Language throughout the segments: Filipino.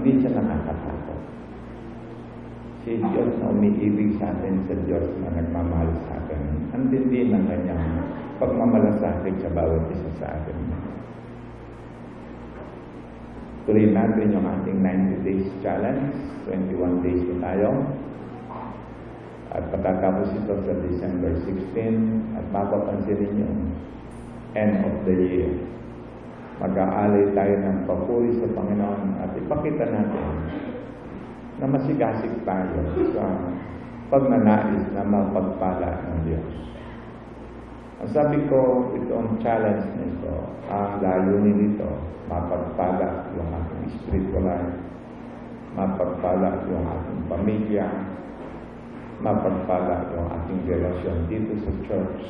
hindi siya nakakatakot. Si Diyos na umiibig sa atin, sa Diyos na nagmamahal sa atin. Ang tindi ng kanyang pagmamalasakit sa bawat isa sa atin. Tuloy natin yung ating 90 days challenge. 21 days na tayo. At pagkatapos ito sa December 16, at mapapansin ninyo, end of the year. Mag-aalay tayo ng papuri sa Panginoon at ipakita natin na masigasig tayo sa pagnanais na mapagpala ng Diyos. Ang sabi ko, itong challenge nito, ang layunin nito, mapagpala yung ating spiritual life, mapagpala yung ating pamilya, mapagpala yung ating relasyon dito sa church,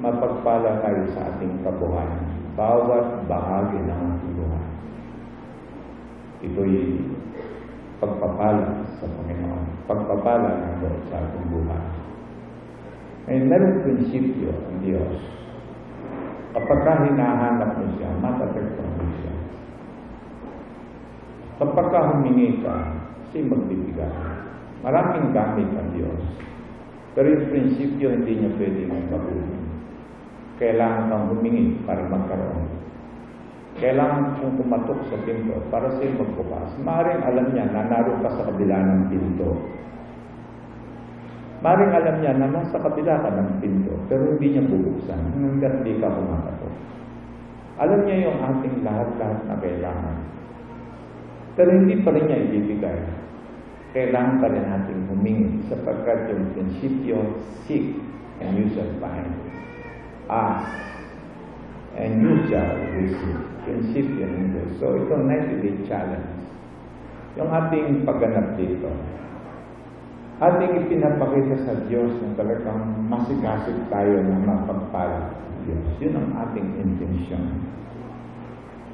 mapagpala tayo sa ating kabuhayan, bawat bahagi ng ating buhay. Ito'y pagpapala sa Panginoon, pagpapala ng Lord sa ating buhay. Ay merong prinsipyo ang Diyos. Kapag ka hinahanap mo siya, matatakpan mo siya. Kapag ka humingi ka, siya magbibigay. Maraming gamit ang Diyos. Pero yung prinsipyo hindi niya pwedeng gawin. Kailangan kang humingi para magkaroon. Kailangan kong kumatok sa pinto para siya magbukas. Maring alam niya na naroon ka sa kabila ng pinto. Maring alam niya na nasa kabila ka ng pinto, pero hindi niya bubuksan hanggang hindi ka kumakatok. Alam niya yung ating lahat-lahat na kailangan. Pero hindi pa rin niya ibibigay. Kailangan pa rin natin humingi sapagkat yung prinsipyo, seek and you shall find. Ask and you shall receive. Prinsipyo ng Diyos. So ito 90-day challenge. Yung ating pagganap dito, ating ipinapakita sa Diyos na talagang masigasig tayo na mapagpala sa Diyos. Yun ang ating intention.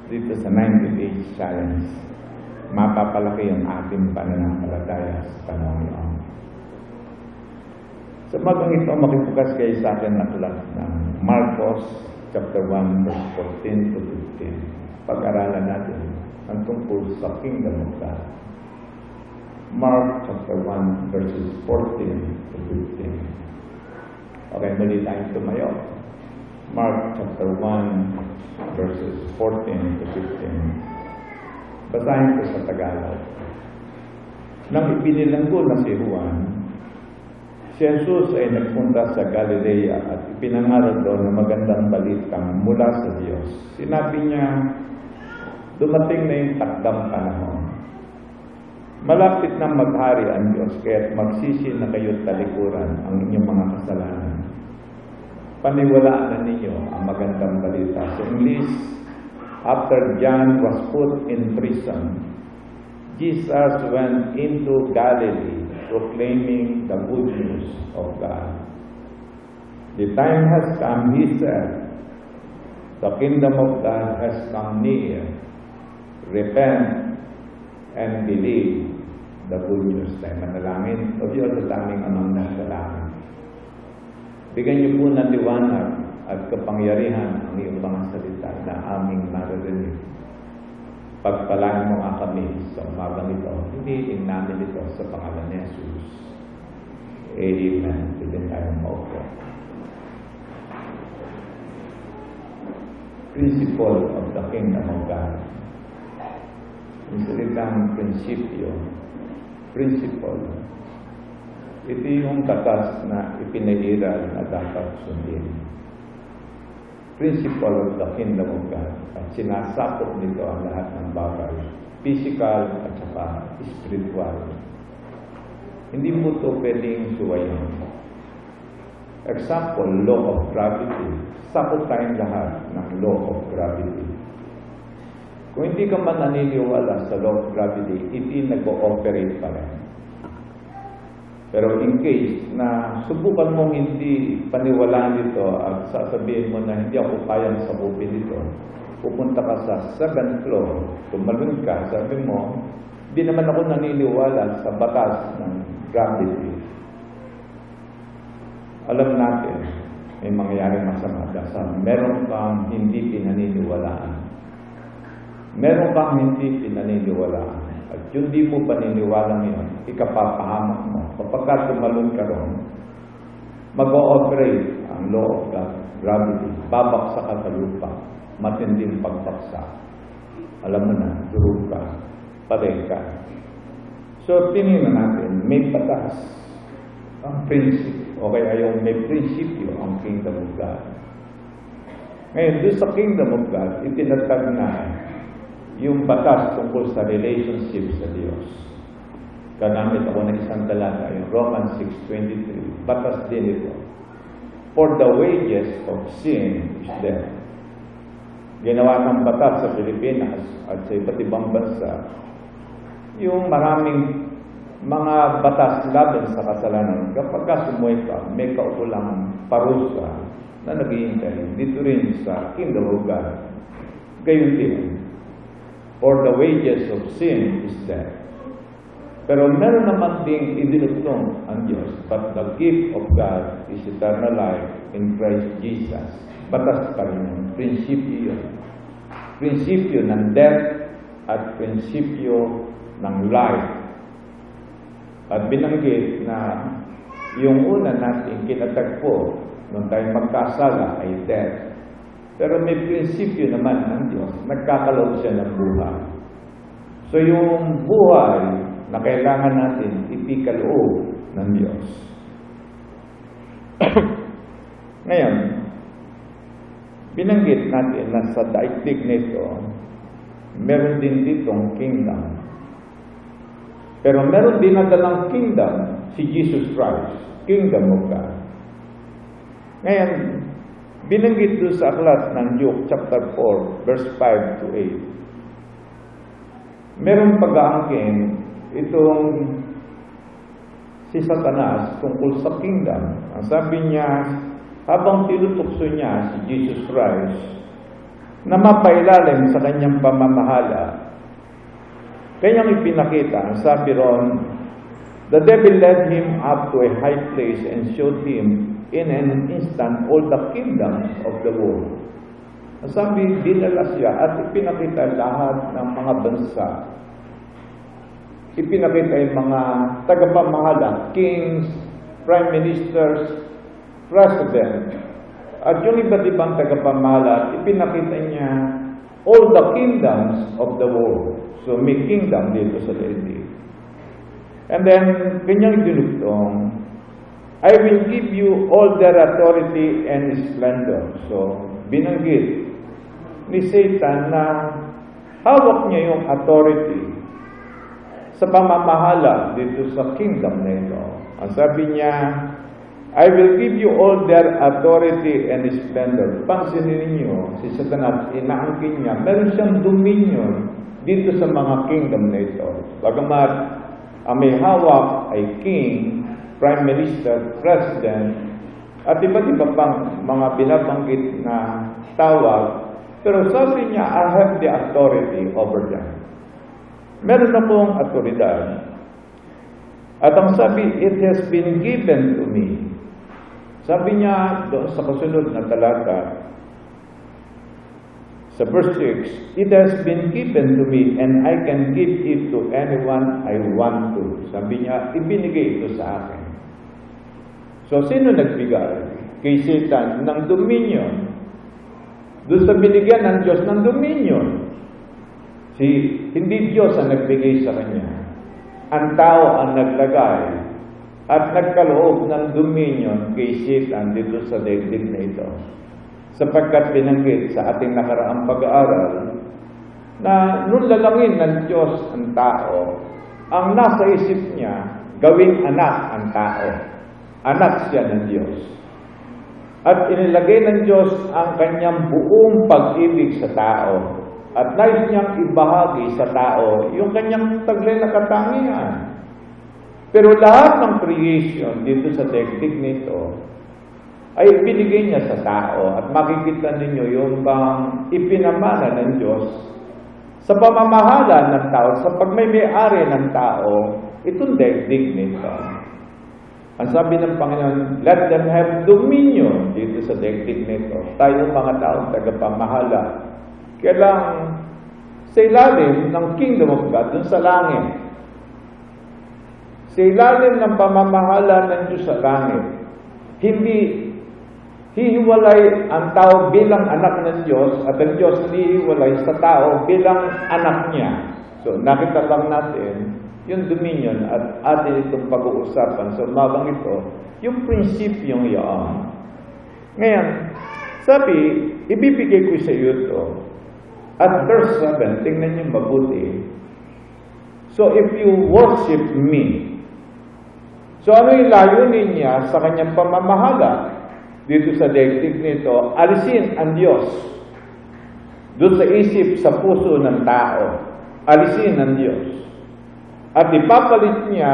Dito sa 90 days challenge, mapapalaki yung ating pananampalataya sa Panginoon. Sa so, magang ito, makipugas kayo sa akin na tulat ng Marcos chapter 1, verse 14 to 15. Pag-aralan natin ang tungkol sa kingdom of God. Mark chapter 1, verses 14 to 15. Okay, muli tayong tumayo. Mark chapter 1, verses 14 to 15. Basahin ko sa Tagalog. Nang ipinilanggo na si Juan, si Jesus ay nagpunta sa Galilea at ipinangaral doon ng magandang balitang mula sa Diyos. Sinabi niya, dumating na yung takdang panahon. Malapit na maghari ang Diyos, kaya magsisi na kayo talikuran ang inyong mga kasalanan. Paniwalaan na ninyo ang magandang balita. Sa English, after John was put in prison, Jesus went into Galilee proclaiming the good news of God. The time has come, he said, the kingdom of God has come near. Repent and believe the good news tayo manalangin. O Diyos, sa aming amang nasa langit. Bigyan niyo po ng liwanag at kapangyarihan ang iyong mga salita na aming maririnig. Pagpalaan mo nga kami sa umagang ito. Hindi din namin ito sa pangalan ni Jesus. Amen. Pwede tayong maupo. Principle of the Kingdom of God. Yung salitang prinsipyo, principle, ito yung katas na ipinairal na dapat sundin. Principle of the kingdom of God. At sinasakop nito ang lahat ng bagay. Physical at saka spiritual. Hindi mo ito pwedeng suwayan. Example, law of gravity. Sakop tayong lahat ng law of gravity. Kung hindi ka man naniniwala sa law of gravity, hindi nag-ooperate pa rin. Pero in case na subukan mong hindi paniwalaan dito at sasabihin mo na hindi ako kayang sabupin dito, pupunta ka sa seventh floor, tumalun ka, sabi mo, di naman ako naniniwala sa batas ng gravity. Alam natin, may mangyayaring masama sa meron kang hindi pinaniniwalaan. Meron kang hindi pinaniniwalaan. Yung di mo paniniwala ngayon, ikapapahamak mo. Kapag tumalon ka ron, mag-ooperate ang law of gravity. Babaksa ka sa lupa. Matinding pagbaksa. Alam mo na, durog ka. Patay ka. So, tinignan natin, may batas ang prinsipyo o kaya yung may prinsipyo ang kingdom of God. Ngayon, doon sa kingdom of God, itinatag na yung batas tungkol sa relationship sa Diyos. Ganamit ako ng isang talata, yung Romans 6.23. Batas din ito. For the wages of sin is death. Ginawa ng batas sa Pilipinas at sa iba't ibang bansa, yung maraming mga batas laban sa kasalanan, kapag ka sumuwi ka, may kaukulang parusa na naghihintay dito rin sa Kingdom of God. Gayon din, for the wages of sin is death. Pero meron naman ding idinutong ang Diyos, but the gift of God is eternal life in Christ Jesus. Batas pa rin yun. Prinsipyo. Prinsipyo ng death at prinsipyo ng life at binanggit na yung una natin kinatagpo nung tayo magkasala ay death. Pero may prinsipyo naman ng Diyos, nagkakalob siya ng buhay. So yung buhay na kailangan natin ipikaloob ng Diyos. Ngayon, binanggit natin na sa daigdig nito, meron din ditong kingdom pero meron din nadalang kingdom si Jesus Christ, kingdom of God. Ngayon, binanggit doon sa aklat ng Luke chapter 4, verse 5 to 8. Meron pag-aangkin itong si Satanas tungkol sa kingdom. Ang sabi niya, habang tinutukso niya si Jesus Christ na mapailalim sa kanyang pamamahala, Kanyang ipinakita, sabi ron, The devil led him up to a high place and showed him in an instant all the kingdoms of the world. Sabi, dinala siya at ipinakita lahat ng mga bansa. Ipinakita yung mga tagapamahala, kings, prime ministers, president. At yung iba't ibang tagapamahala, ipinakita niya all the kingdoms of the world. So may kingdom dito sa daigdig. And then, kanyang dinugtong, I will give you all their authority and splendor. So, binanggit ni Satan na hawak niya yung authority sa pamamahala dito sa kingdom na ito. Ang sabi niya, I will give you all their authority and splendor. Pansinin ninyo, si Satanas, inaangkin niya, meron siyang dominion dito sa mga kingdom na ito. Bagamat ang may hawak ay king, prime minister, president, at iba't iba pang mga binabanggit na tawag, pero sabi niya, I have the authority over them. Meron akong autoridad. At ang sabi, it has been given to me. Sabi niya doon sa kasunod na talata, sa verse 6, It has been given to me and I can give it to anyone I want to. Sabi niya, ibinigay ito sa akin. So, sino nagbigay? Kay Satan ng dominion. Doon sa binigyan ng Diyos ng dominion. Si, hindi Diyos ang nagbigay sa kanya. Ang tao ang naglagay at nagkaloob ng dominion kay Satan dito sa daigdig na ito sapagkat binanggit sa ating nakaraang pag-aaral na nung lalangin ng Diyos ang tao, ang nasa isip niya, gawing anak ang tao. Anak siya ng Diyos. At inilagay ng Diyos ang kanyang buong pag-ibig sa tao. At nais niyang ibahagi sa tao yung kanyang taglay na katangian. Pero lahat ng creation dito sa daigdig nito ay binigay niya sa tao at makikita ninyo yung bang ipinamana ng Diyos sa pamamahala ng tao, sa pagmay-may-ari ng tao, itong daigdig nito. Ang sabi ng Panginoon, let them have dominion dito sa daigdig nito. Tayo mga tao, tagapamahala. Kailang sa ilalim ng kingdom of God, dun sa langit. Sa ilalim ng pamamahala ng Diyos sa langit, hindi hihiwalay ang tao bilang anak ng Diyos at ang Diyos hihiwalay sa tao bilang anak niya. So, nakita lang natin yung dominion at atin itong pag-uusapan sa umabang ito, yung prinsipyong iyon. Ngayon, sabi, ibibigay ko sa iyo ito. At verse 7, tingnan niyo mabuti. So, if you worship me, so ano yung layunin niya sa kanyang pamamahala? dito sa daigdig nito, alisin ang Diyos doon sa isip, sa puso ng tao. Alisin ang Diyos. At ipapalit niya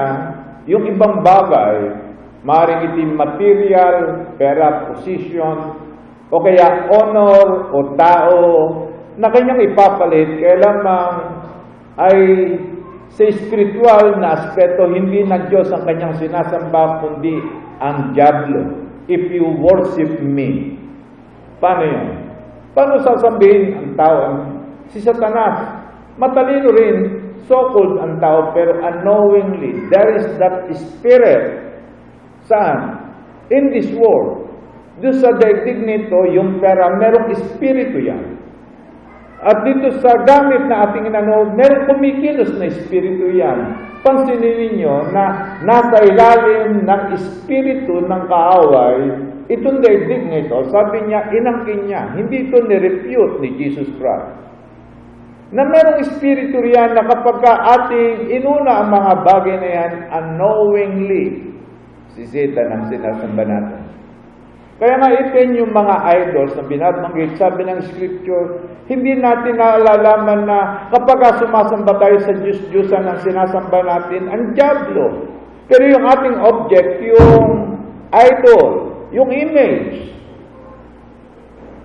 yung ibang bagay, maaaring iti material, pera, position, o kaya honor o tao na kanyang ipapalit kaya ay sa spiritual na aspeto, hindi ng Diyos ang kanyang sinasamba, kundi ang Diablo if you worship me. Paano yun? Paano sasabihin ang tao? Si Satanas, matalino rin, so-called ang tao, pero unknowingly, there is that spirit. Saan? In this world. Doon sa daigdig nito, yung pera, merong espiritu yan. At dito sa gamit na ating inano, meron kumikilos na espiritu yan. Pansinin ninyo na nasa ilalim ng espiritu ng kaaway, itong daigdig nito, sabi niya, inangkin niya. Hindi ito ni-refute ni Jesus Christ. Na merong espiritu yan na kapag ka ating inuna ang mga bagay na yan, unknowingly, si Satan ang sinasamba natin. Kaya nga itin yung mga idols na binabanggit, sabi ng scripture, hindi natin naalalaman na kapag sumasamba tayo sa Diyos-Diyosan ang sinasamba natin, ang Diablo. Pero yung ating object, yung idol, yung image.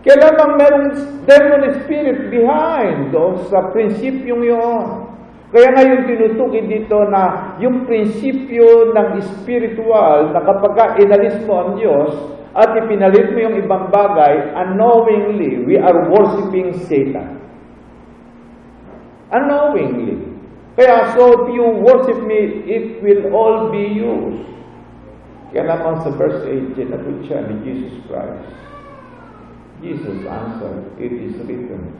Kailangan merong demon spirit behind doon sa prinsipyong yun. Kaya ngayon tinutukin dito na yung prinsipyo ng spiritual na kapag inalis mo ang Diyos, at ipinalit mo yung ibang bagay, unknowingly, we are worshiping Satan. Unknowingly. Kaya, so if you worship me, it will all be used. Kaya naman sa verse 8, sinagot siya ni Jesus Christ. Jesus answered, It is written,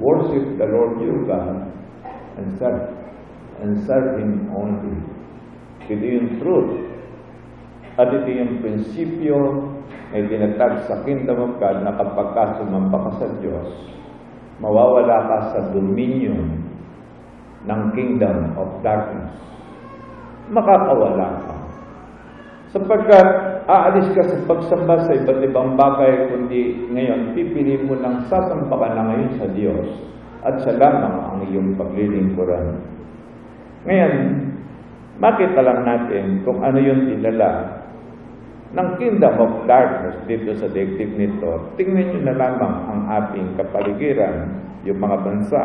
Worship the Lord your God and serve, and serve Him only. Ito yung truth at ito yung prinsipyo na itinatag sa Kingdom of God na kapag ka sumamba ka sa Diyos, mawawala ka sa dominion ng Kingdom of Darkness. Makakawala ka. Sapagkat aalis ka sa pagsamba sa iba't ibang bagay, kundi ngayon, pipili mo ng sasamba ka na ngayon sa Diyos at sa lamang ang iyong paglilingkuran. Ngayon, makita lang natin kung ano yung tinala ng kingdom of darkness dito sa daigdig nito, tingnan nyo na lamang ang ating kapaligiran, yung mga bansa.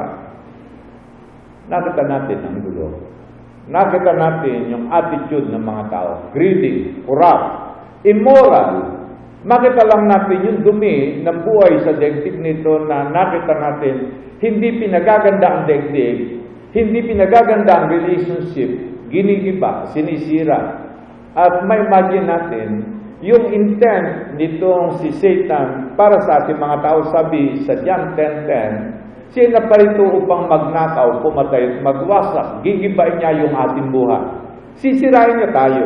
Nakita natin ang gulo. Nakita natin yung attitude ng mga tao. Greedy, corrupt, immoral. Nakita lang natin yung dumi ng buhay sa daigdig nito na nakita natin hindi pinagaganda ang daigdig, hindi pinagaganda ang relationship, ginigiba, sinisira. At may imagine natin yung intent nitong si Satan para sa ating mga tao, sabi sa John 10.10, siya na parito upang magnakaw, pumatay at magwasak. Gigibain niya yung ating buhay. Sisirain niya tayo.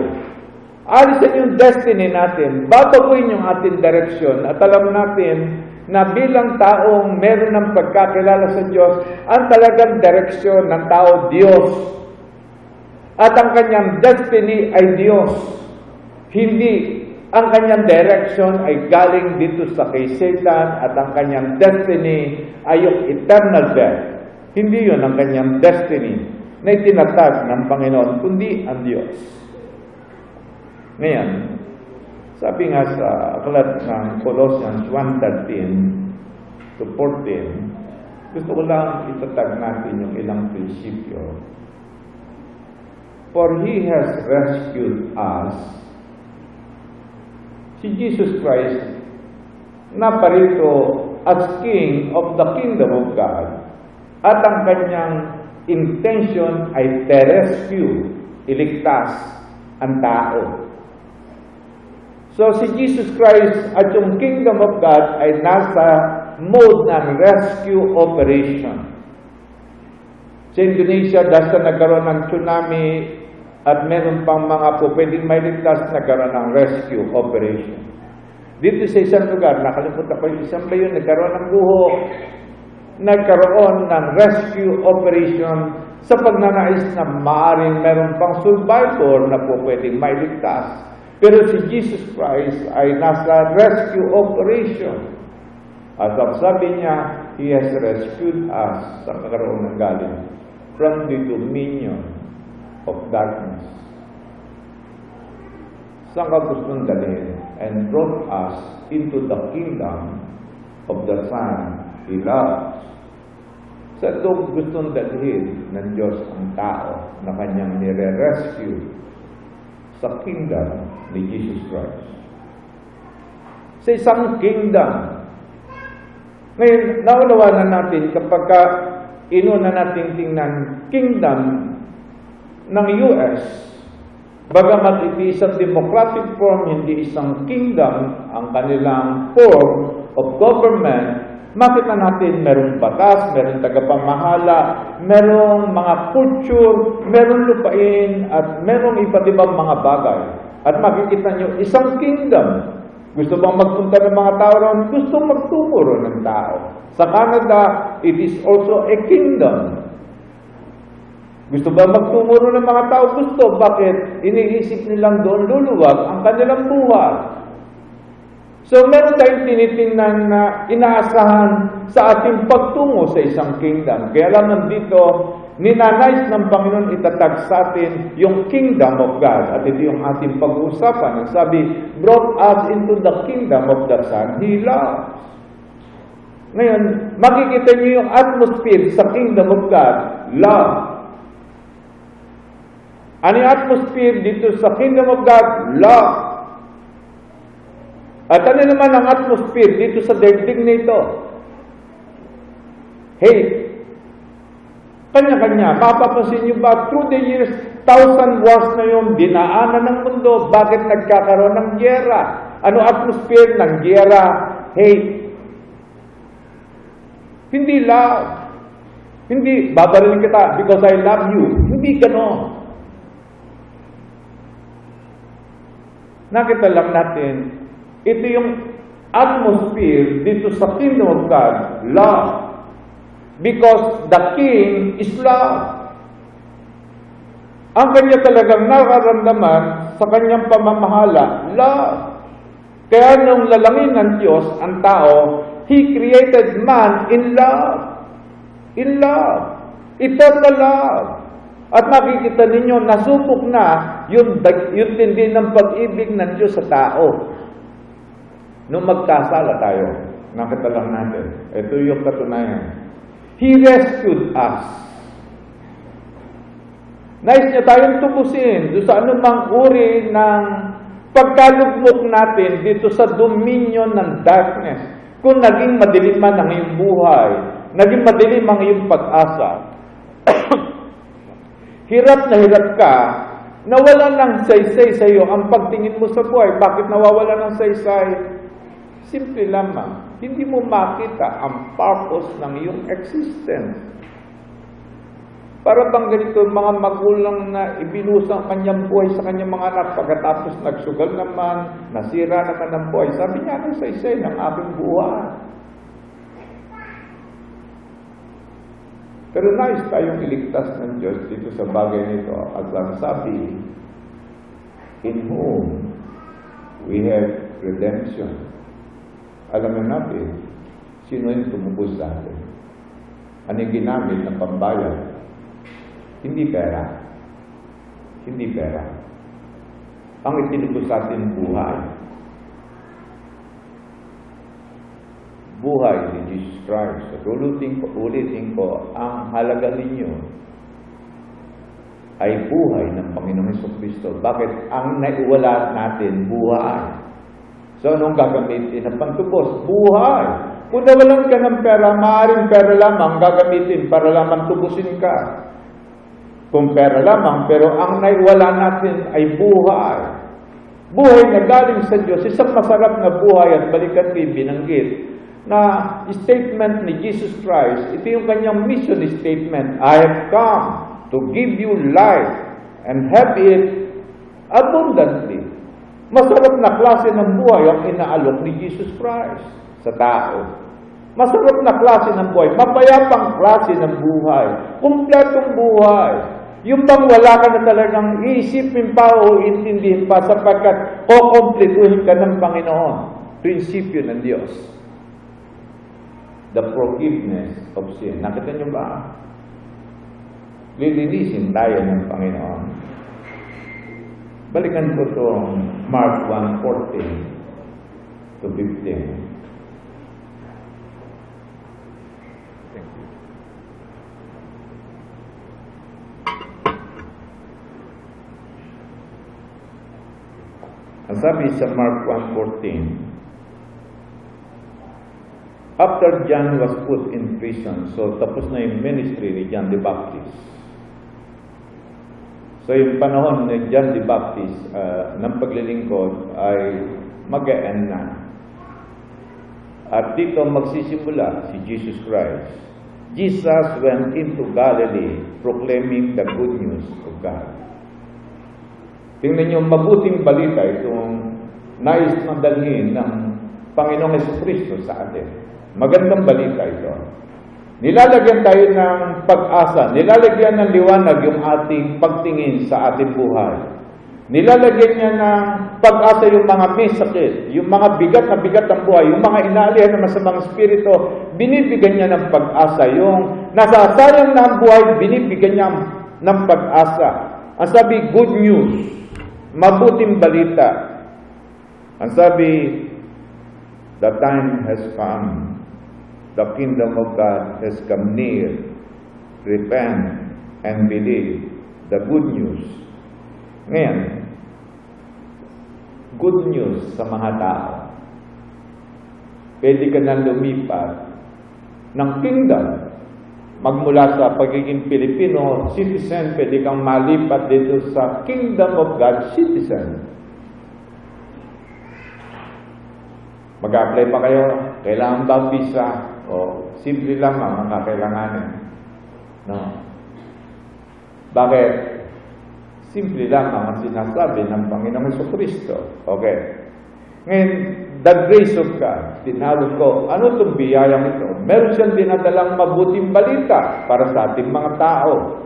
Alisin yung destiny natin. Babaguhin yung ating direksyon. At alam natin na bilang taong meron ng pagkakilala sa Diyos, ang talagang direksyon ng tao, Diyos. At ang kanyang destiny ay Diyos. Hindi ang kanyang direction ay galing dito sa kay Satan at ang kanyang destiny ay yung eternal death. Hindi yun ang kanyang destiny na itinatag ng Panginoon, kundi ang Diyos. Ngayon, Sabi nga sa aklat ng Colossians 1.13 to 14, gusto ko lang itatag natin yung ilang prinsipyo. For He has rescued us. Si Jesus Christ na parito as King of the Kingdom of God at ang kanyang intention ay to-rescue, iligtas ang tao. So si Jesus Christ at yung Kingdom of God ay nasa mode ng rescue operation. Sa Indonesia, dahil nagkaroon ng tsunami at meron pang mga po pwedeng may ligtas, nagkaroon ng rescue operation. Dito sa isang lugar, nakalimutan ko yung isang ba yun, nagkaroon ng buho, nagkaroon ng rescue operation sa pagnanais na maaaring meron pang survivor na po pwedeng mailigtas. Pero si Jesus Christ ay nasa rescue operation. At ang sabi niya, He has rescued us sa kakaroon ng galing from the dominion of darkness. Saan ka gustong dalhin? And brought us into the kingdom of the Son He loves. Sa doon gustong dalhin ng Diyos ang tao na kanyang nire-rescue sa kingdom ni Jesus Christ. Sa isang kingdom. Ngayon, naulawa na natin kapag ka inuna natin tingnan kingdom ng US, bagamat ito isang democratic form, hindi isang kingdom, ang kanilang form of government, makita natin merong batas, merong tagapamahala, merong mga culture, merong lupain, at merong iba't ibang mga bagay. At makikita nyo, isang kingdom. Gusto bang magpunta ng mga tao ron? Gusto magtumuro ng tao. Sa Canada, it is also a kingdom. Gusto ba magtumuro ng mga tao? Gusto. Bakit? Iniisip nilang doon luluwag ang kanilang buhay. So meron tayong tinitingnan na inaasahan sa ating pagtungo sa isang kingdom. Kaya lang nandito, ninanais ng Panginoon itatag sa atin yung kingdom of God. At ito yung ating pag-uusapan. Ang sabi, brought us into the kingdom of the Son He loves. Ngayon, makikita niyo yung atmosphere sa kingdom of God, love. Ano yung atmosphere dito sa kingdom of God? Love. At ano naman ang atmosphere dito sa daigdig nito? Hate. Kanya-kanya. Mapapansin niyo ba, through the years, thousand wars na yung dinaanan ng mundo, bakit nagkakaroon ng gyera? Ano atmosphere ng gyera? Hate. Hindi love. Hindi, babarilin kita because I love you. Hindi ganon. Nakita lang natin, ito yung atmosphere dito sa kingdom of God, love. Because the king is love. Ang kanya talagang nararamdaman sa kanyang pamamahala, love. Kaya nung lalangin ng Diyos ang tao, He created man in love. In love. Eternal love. At makikita ninyo, nasubok na yung, yung tindi ng pag-ibig ng Diyos sa tao. Nung magkasala tayo, nakita lang natin, ito yung katunayan. He rescued us. Nais niya tayong tubusin doon sa anumang uri ng pagkalugmok natin dito sa dominion ng darkness. Kung naging madilim man ang iyong buhay, naging madilim ang iyong pag-asa, hirap na hirap ka, nawala ng saysay sa iyo ang pagtingin mo sa buhay. Bakit nawawala ng saysay? Simple lamang, hindi mo makita ang purpose ng iyong existence. Para bang ganito, mga magulang na ibinusa ang kanyang buhay sa kanyang mga anak, pagkatapos nagsugal naman, nasira naman ang buhay. Sabi niya, ano saysay ng aking buhay? Pero nais tayong iligtas ng Diyos dito sa bagay nito. At ang sabi, in whom we have redemption. Alam mo natin, sino yung tumubos sa atin? Ano yung ginamit ng pambayad? Hindi pera. Hindi pera. Ang itinubos sa atin buhay. Buhay ni Jesus Christ. At ulitin ko, ulitin ko, ang halaga ninyo ay buhay ng Panginoong Kristo. Bakit? Ang naiwala natin, buhay. So, anong gagamitin na pantubos? Buhay. Kung nawalan ka ng pera, maaaring pera lamang gagamitin para lamang tubusin ka. Kung pera lamang, pero ang naiwala natin ay buhay. Buhay na galing sa Diyos, isang masarap na buhay at balikan ko yung binanggit na statement ni Jesus Christ, ito yung kanyang mission statement, I have come to give you life and have it abundantly. Masarap na klase ng buhay ang inaalok ni Jesus Christ sa tao. Masarap na klase ng buhay, mapayapang klase ng buhay, kumpletong buhay. Yung bang wala ka na talagang iisipin pa o intindihin pa sapagkat kukumpletuhin ka ng Panginoon. Prinsipyo ng Diyos. The forgiveness of sin. Nakita niyo ba? Lilinisin tayo ng Panginoon. Balikan ko itong Mark 1.14 to 15. Thank you. Ang sabi sa Mark 1.14, After John was put in prison, so tapos na yung ministry ni John the Baptist. So yung panahon ni John the Baptist uh, ng paglilingkod ay mag na. At dito magsisimula si Jesus Christ. Jesus went into Galilee proclaiming the good news of God. Tingnan niyo, mabuting balita itong nais na dalhin ng Panginoong Kristo sa atin. Magandang balita ito. Nilalagyan tayo ng pag-asa, nilalagyan ng liwanag yung ating pagtingin sa ating buhay. Nilalagyan niya ng pag-asa yung mga may sakit, yung mga bigat na bigat ng buhay, yung mga inaalihan ng masamang espiritu, binibigyan niya ng pag-asa. Yung nasasayang na ang buhay, binibigyan niya ng pag-asa. Ang sabi, good news, mabuting balita. Ang sabi, the time has come. The kingdom of God has come near. Repent and believe the good news. Ngayon, good news sa mga tao. Pwede ka na lumipat ng kingdom. Magmula sa pagiging Pilipino citizen, pwede kang malipat dito sa kingdom of God citizen. Mag-apply pa kayo, kailangan ba visa? O simple lang ang mga kailanganin. No? Bakit? Simple lang ang sinasabi ng Panginoong Heso Kristo. Okay. Ngayon, the grace of God, tinawag ko, ano itong biyayang ito? Meron siyang dinadalang mabuting balita para sa ating mga tao.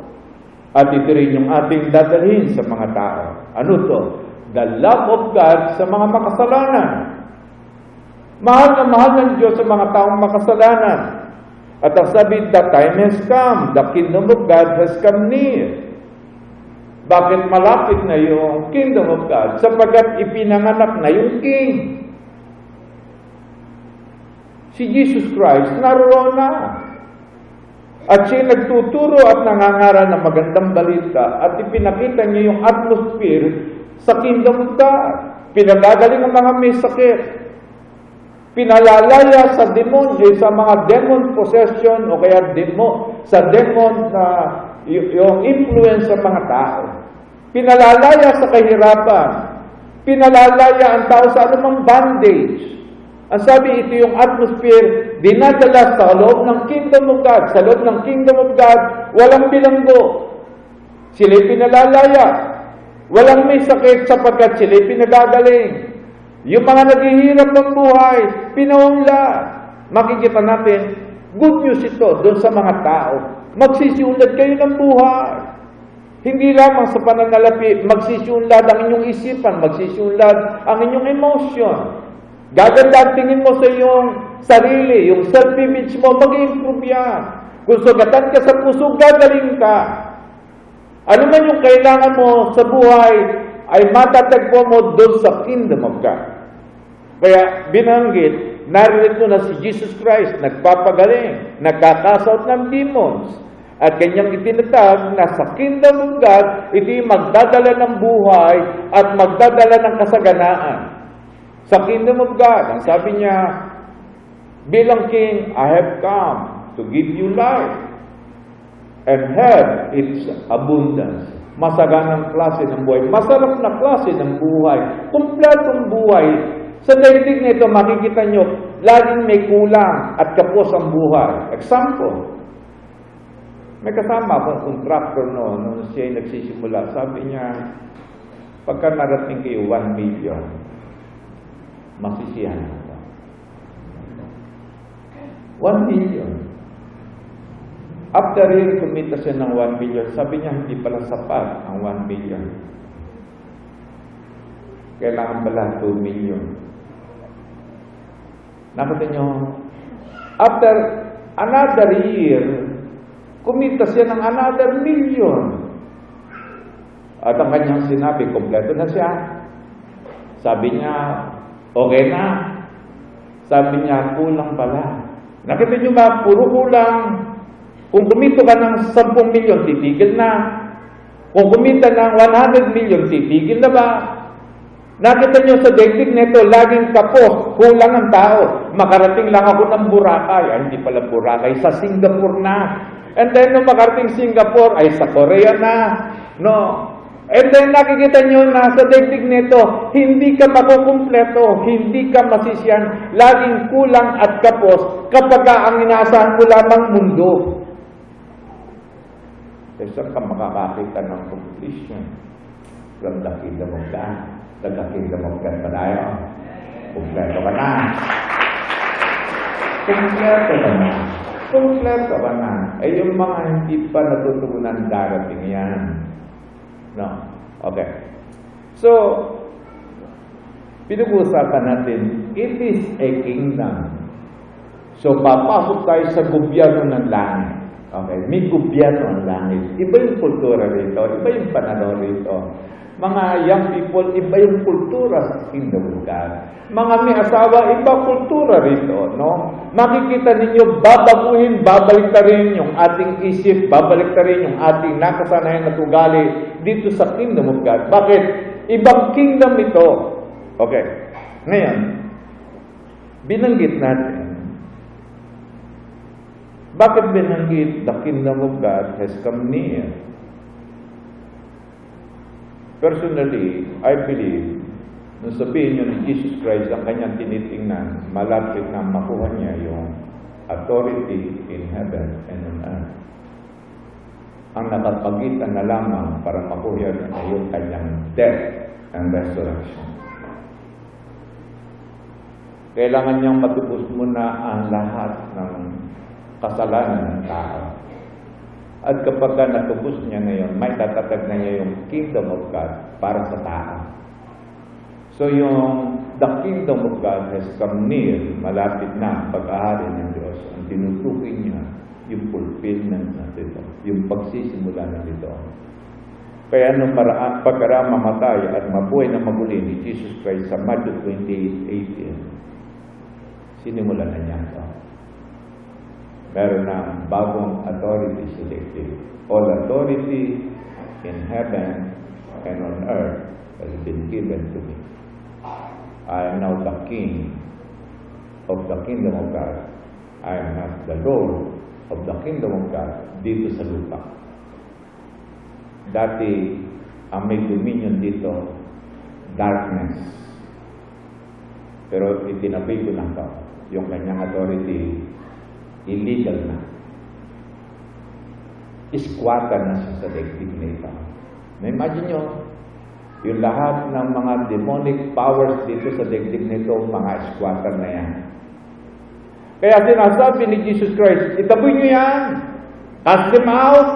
At ito rin yung ating dadalhin sa mga tao. Ano to? The love of God sa mga makasalanan. Mahal na mahal ng Diyos sa mga taong makasalanan. At ang sabi, the time has come. The kingdom of God has come near. Bakit malapit na yung kingdom of God? Sapagkat ipinanganak na yung king. Si Jesus Christ naroon na. At siya nagtuturo at nangangaral ng magandang balita at ipinakita niya yung atmosphere sa kingdom of God. Pinagagaling ang mga may sakit. Pinalalaya sa demonyo, sa mga demon possession o kaya demo, sa demon na yung influence sa mga tao. Pinalalaya sa kahirapan. Pinalalaya ang tao sa anumang bandage. Ang sabi, ito yung atmosphere, dinadala sa loob ng kingdom of God. Sa loob ng kingdom of God, walang bilanggo. Sila'y pinalalaya. Walang may sakit sapagkat sila'y pinagagaling. Yung mga naghihirap ng buhay, pinaunlad. Makikita natin, good news ito doon sa mga tao. Magsisiunlad kayo ng buhay. Hindi lamang sa pananalapi, magsisiunlad ang inyong isipan, magsisiunlad ang inyong emotion. Gaganda ang tingin mo sa iyong sarili, yung self-image mo, mag-improve yan. Kung sugatan ka sa puso, gagaling ka. Ano man yung kailangan mo sa buhay, ay matatagpo mo doon sa kingdom of God. Kaya binanggit, narito na si Jesus Christ, nagpapagaling, nagkakasout ng demons, at kanyang itinatag na sa kingdom of God, ito'y magdadala ng buhay at magdadala ng kasaganaan. Sa kingdom of God, ang sabi niya, bilang king, I have come to give you life and have its abundance. Masaganang klase ng buhay. Masarap na klase ng buhay. Kumpletong buhay. Sa daigdig nito, makikita nyo, laging may kulang at kapos ang buhay. Example, may kasama akong contractor noon, nung siya nagsisimula, sabi niya, pagka narating kayo 1 million, masisiyahan ka. 1 million. After year, kumita siya ng 1 million. Sabi niya, hindi pala sapat ang 1 million. Kailangan pala 2 million. Nakita niyo, after another year, kumita siya ng another million. At ang kanyang sinabi, kompleto na siya. Sabi niya, okay na. Sabi niya, kulang pala. Nakita niyo ba, puro kulang. Kung kumito ka ng 10 milyon, titigil na. Kung kumita ng 100 milyon, titigil na ba? Nakita niyo sa daigdig nito, laging kapos, kulang ang tao. Makarating lang ako ng Boracay. Ay, hindi pala Boracay, sa Singapore na. And then, nung makarating Singapore, ay sa Korea na. No. And then, nakikita nyo na sa daigdig nito, hindi ka makukumpleto, hindi ka masisiyan, laging kulang at kapos kapag ang inaasahan mo lamang mundo. Eh, saan ka makakakita ng completion? From the kingdom of The kingdom of God pa tayo. Kumpleto ka na. Kumpleto ka na. Kumpleto ka na. Eh, yung mga hindi pa natutugunan darating yan. No? Okay. So, pinag-uusapan natin, it is a kingdom. So, papasok tayo sa gobyerno ng langit. Okay, may gobyerno ang langit. Iba yung kultura rito, iba yung pananaw rito. Mga young people, iba yung kultura sa God. Mga may asawa, iba kultura rito, no? Makikita ninyo, babaguhin, babalik na rin yung ating isip, babalik na rin yung ating nakasanayan at ugali dito sa kingdom of God. Bakit? Ibang kingdom ito. Okay. Ngayon, binanggit natin, bakit binanggit the kingdom of God has come near? Personally, I believe, nung sabihin nyo ni Jesus Christ ang kanyang tinitingnan, malapit na makuha niya yung authority in heaven and on earth. Ang nakapagitan na lamang para makuha niya yung kanyang death and resurrection. Kailangan niyang matubos muna ang lahat ng kasalanan ng tao. At kapag ka natubos niya ngayon, may tatatag na niya yung kingdom of God para sa tao. So yung the kingdom of God has come near, malapit na ang pag-ahari ng Diyos. Ang tinutukoy niya, yung fulfillment na ito, yung pagsisimula na ito. Kaya nung paraan, pagkara mamatay at mabuhay na maguli ni Jesus Christ sa Matthew 28.18, sinimulan na niya ito meron na bagong authority si David. All authority in heaven and on earth has been given to me. I am now the king of the kingdom of God. I am not the Lord of the kingdom of God dito sa lupa. Dati, ang may dominion dito, darkness. Pero itinabi ko lang to, yung kanyang authority illegal na. Squatter na siya sa daigdig na ito. Na-imagine nyo, yung lahat ng mga demonic powers dito sa daigdig nito, mga squatter na yan. Kaya sinasabi ni Jesus Christ, itaboy nyo yan. Cast them out.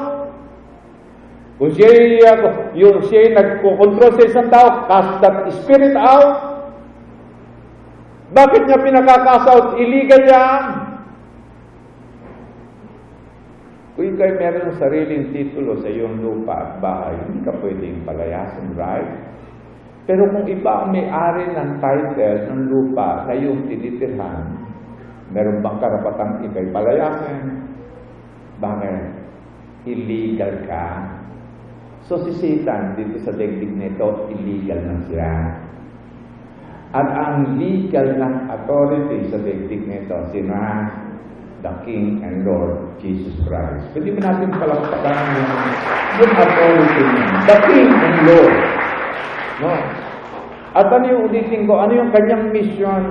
Kung siya yung siya nagkocontrol sa isang tao, cast that spirit out. Bakit niya pinakakast Illegal yan. Kung ikaw meron ng sariling titulo sa iyong lupa at bahay, hindi ka pwedeng palayasin, right? Pero kung iba ang may-ari ng title ng lupa na yung tinitirhan, meron bang karapatang ikay palayasin? Bakit? Illegal ka. So si Satan dito sa daigdig nito, illegal na siya. At ang legal ng authority sa daigdig nito, sino The King and Lord Jesus Christ. Pwede mo natin palakpakan yung, yung authority niya. The King and Lord. No? At ano yung ulitin ko? Ano yung kanyang mission?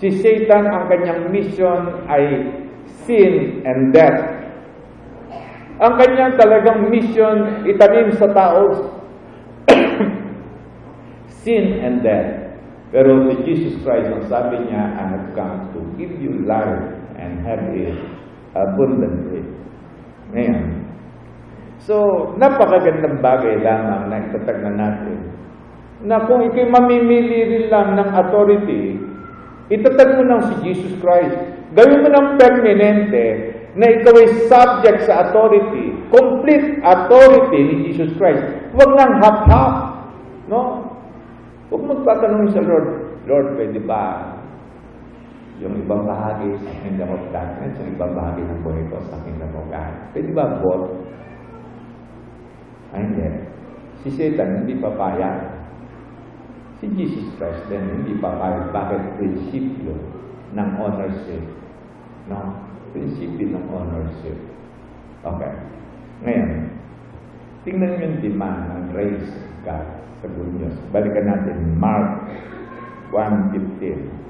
Si Satan, ang kanyang mission ay sin and death. Ang kanyang talagang mission, itanim sa tao, sin and death. Pero si Jesus Christ, ang sabi niya, I have come to give you life and have it abundantly. Ngayon, so, napakagandang bagay lamang na itatag na natin na kung ikay mamimili rin lang ng authority, itatag mo lang si Jesus Christ. Gawin mo ng permanente na ikaw ay subject sa authority, complete authority ni Jesus Christ. Huwag nang half-half. No? Huwag magtatanong sa Lord, Lord, pwede ba yung ibang bahagi sa Kingdom of Darkness, yung ibang bahagi ng buhay ko sa Kingdom of God. Pwede ba both? Ay, hindi. Si Satan hindi papayag. Si Jesus Christ din hindi papayag. Bakit? Prinsipyo ng ownership. No? Prinsipyo ng ownership. Okay. Ngayon, tingnan yung demand ng grace of God sa good news. Balikan natin, Mark 1.15.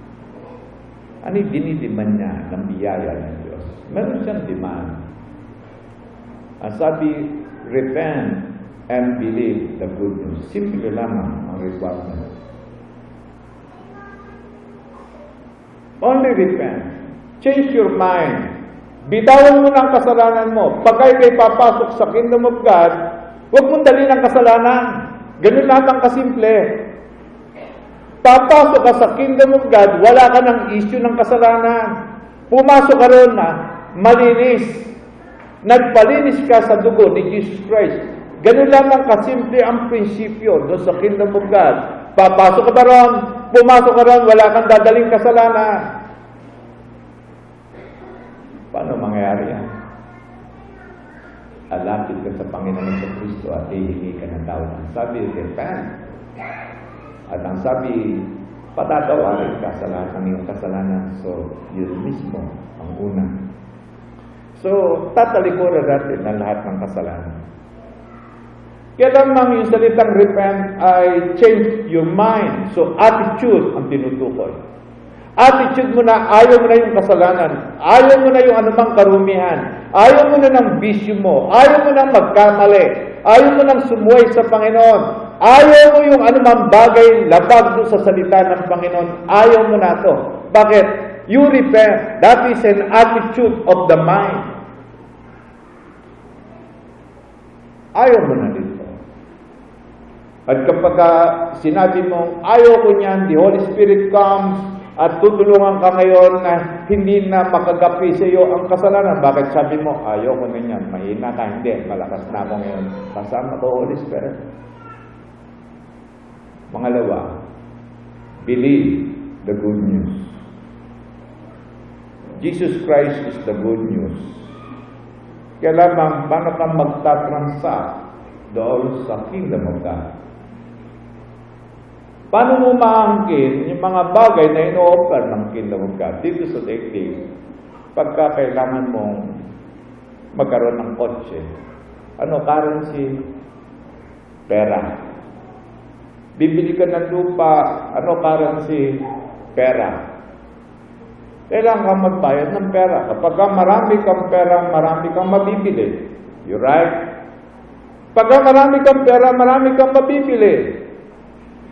Ano yung dinidiman niya ng biyaya ng Diyos? Meron siyang demand. Ang sabi, repent and believe the good news. Simple lamang ang requirement. Only repent. Change your mind. Bitawan mo ng kasalanan mo. Pagkay kay papasok sa kingdom of God, huwag mong dali ng kasalanan. Ganun lamang kasimple. Papasok ka sa kingdom of God, wala ka ng issue ng kasalanan. Pumasok ka ron na malinis. Nagpalinis ka sa dugo ni Jesus Christ. Ganun lamang kasimple ang prinsipyo doon sa kingdom of God. Papasok ka ba ron? Pumasok ka ron, wala kang dadaling kasalanan. Paano mangyayari yan? Alapit ka sa Panginoon sa Kristo at hihingi ka ng tawad. Sabi, repent. At ang sabi, patatawarin ka sa lahat ng iyong kasalanan. So, yun mismo ang una. So, tatalikuran natin ang lahat ng kasalanan. Kaya lamang yung salitang repent ay change your mind. So, attitude ang tinutukoy. Attitude mo na ayaw mo na yung kasalanan. Ayaw mo na yung anumang karumihan. Ayaw mo na ng bisyo mo. Ayaw mo na magkamali. Ayaw mo nang sumuway sa Panginoon. Ayaw mo yung anumang bagay labag doon sa salita ng Panginoon. Ayaw mo na to. Bakit? You repent. That is an attitude of the mind. Ayaw mo na dito. At kapag uh, sinabi mo, ayaw ko niyan, the Holy Spirit comes, at tutulungan ka ngayon na hindi na makagapi sa iyo ang kasalanan. Bakit sabi mo, ayaw ko na niyan, mahina ka, hindi, malakas na ako ngayon. Kasama ko, Holy Spirit. Pangalawa, believe the good news. Jesus Christ is the good news. Kaya lamang, paano ka magtatransact doon sa kingdom of God? Paano mo maangkin yung mga bagay na ino-offer ng kingdom of God dito sa daigdig pagka kailangan mong magkaroon ng kotse? Ano, currency? Pera. Bibili ka ng lupa, ano currency? Pera. Kailangan magbayad ng pera. Kapag marami kang pera, marami kang mabibili. You right? Pagka marami kang pera, marami kang mabibili.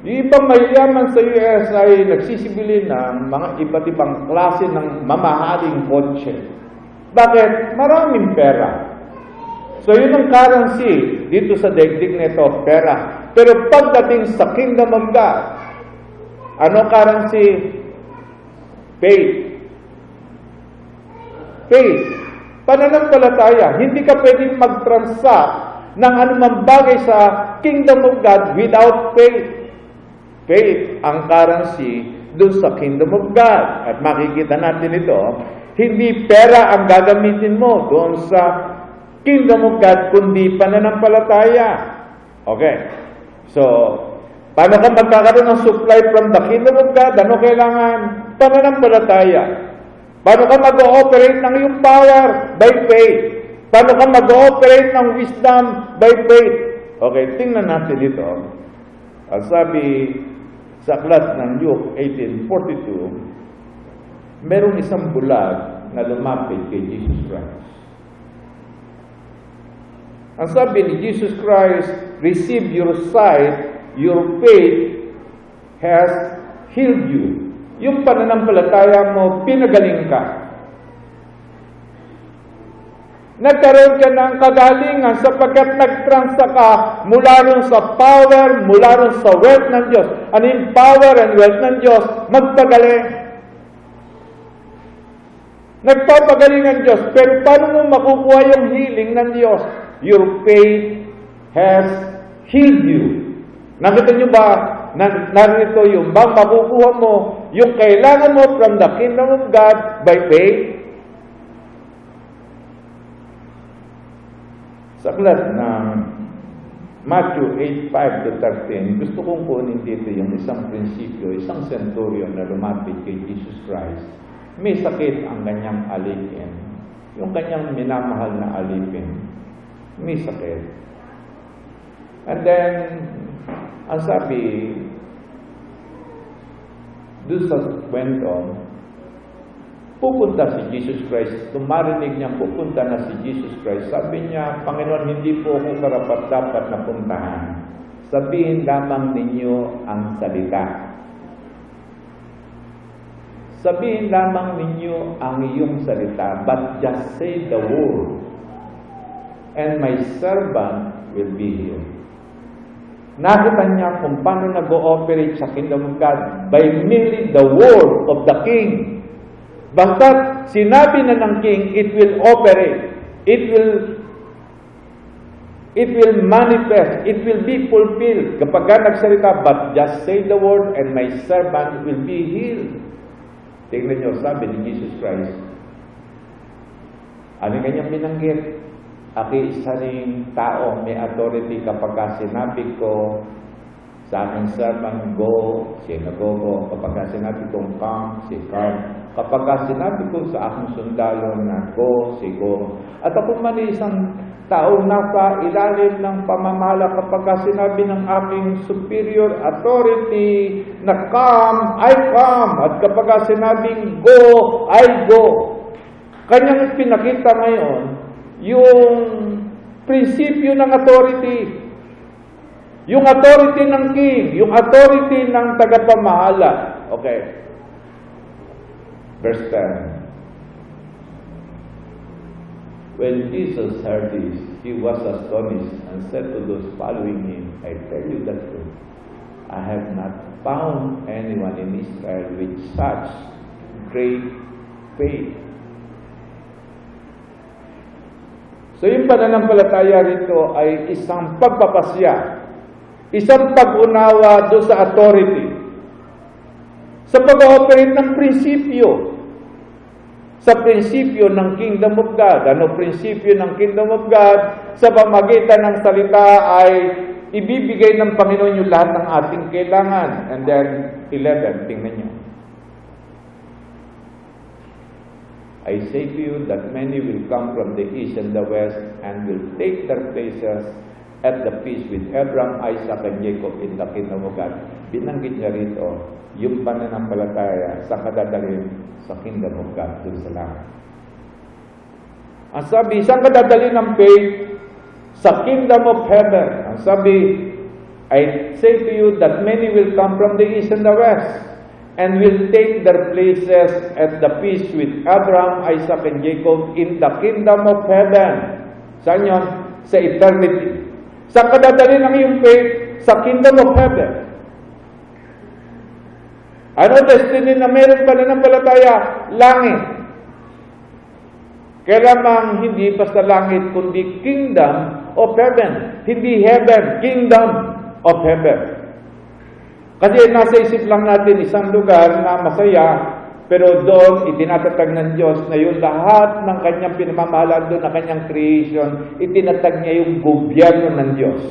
Yung ibang mayayaman sa US ay nagsisibili ng mga iba't ibang klase ng mamahaling kotse. Bakit? Maraming pera. So yun ang currency dito sa daigdig nito, pera. Pero pagdating sa kingdom of God, ano currency? Faith. Faith. Pananampalataya. Hindi ka pwedeng mag-transact ng anumang bagay sa kingdom of God without faith. Faith ang currency doon sa kingdom of God. At makikita natin ito, hindi pera ang gagamitin mo doon sa kingdom of God, kundi pananampalataya. Okay. So, paano ka magkakaroon ng supply from the kingdom of God? Ano kailangan? Pananampalataya. Paano ka mag-ooperate ng iyong power? By faith. Paano ka mag-ooperate ng wisdom? By faith. Okay, tingnan natin ito. Ang sabi sa aklat ng Luke 18.42, merong isang bulag na lumapit kay Jesus Christ. Ang sabi ni Jesus Christ, receive your sight, your faith has healed you. Yung pananampalataya mo, pinagaling ka. Nagkaroon ka ng kagalingan sapagkat nagtransa ka mula rin sa power, mula rin sa wealth ng Diyos. Ano yung power and wealth ng Diyos? Magpagaling. Nagpapagaling ang Diyos. Pero paano mo makukuha yung healing ng Diyos? Your faith has healed you. Nakita nyo ba, na, narito yung bang makukuha mo yung kailangan mo from the kingdom of God by faith? Sa aklat ng Matthew 8, 5 to 13, gusto kong kunin dito yung isang prinsipyo, isang centurion na lumapit kay Jesus Christ. May sakit ang kanyang alipin. Yung kanyang minamahal na alipin. May sakit. And then, ang sabi, doon sa kwento, pupunta si Jesus Christ. Tumarinig niya, pupunta na si Jesus Christ. Sabi niya, Panginoon, hindi po ako karapat-dapat na puntahan. Sabihin lamang ninyo ang salita. Sabihin lamang ninyo ang iyong salita, but just say the word, and my servant will be healed. Nakita niya kung paano nag-ooperate sa kingdom of God by merely the word of the king. Basta sinabi na ng king, it will operate. It will it will manifest. It will be fulfilled. Kapag ka nagsalita, but just say the word and my servant will be healed. Tingnan niyo, sabi ni Jesus Christ, ano kanyang binanggit? Aki isa tao, may authority kapag ka sinabi ko sa aking servant, go, siya nag-go. Kapag ka sinabi kong come, si come. Kapag ka sinabi ko sa aking sundalo na go, si go. At ako man isang taong nasa ilalim ng pamamahala kapag ka sinabi ng aking superior authority na come, I come. At kapag ka sinabing go, I go. Kanyang pinakita ngayon yung prinsipyo ng authority. Yung authority ng king, yung authority ng tagapamahala. Okay. Verse 10. When Jesus heard this, he was astonished and said to those following him, I tell you the truth. I have not found anyone in Israel with such great faith. So yung pananampalataya rito ay isang pagpapasya, isang pag-unawa do sa authority, sa pag-ooperate ng prinsipyo, sa prinsipyo ng Kingdom of God. Ano prinsipyo ng Kingdom of God? Sa pamagitan ng salita ay ibibigay ng Panginoon yung lahat ng ating kailangan. And then, 11, tingnan nyo. I say to you that many will come from the east and the west and will take their places at the feast with Abraham, Isaac, and Jacob in the kingdom of God. Binanggit niya rito yung pananampalataya sa kadadalhin sa kingdom of God dun sa langit. Ang sabi, saan kadadalhin ng faith? Sa kingdom of heaven. Ang sabi, I say to you that many will come from the east and the west and will take their places at the feast with Abraham, Isaac, and Jacob in the kingdom of heaven. Saan yun? Sa eternity. Sa kadadali ng iyong faith, sa kingdom of heaven. Ano destiny na meron pa na ng palataya? Langit. Kailangan hindi basta langit, kundi kingdom of heaven. Hindi heaven, kingdom of heaven. Kasi nasa isip lang natin isang lugar na masaya, pero doon itinatatag ng Diyos na yung lahat ng kanyang pinamamahalaan doon na kanyang creation, itinatag niya yung gobyerno ng Diyos.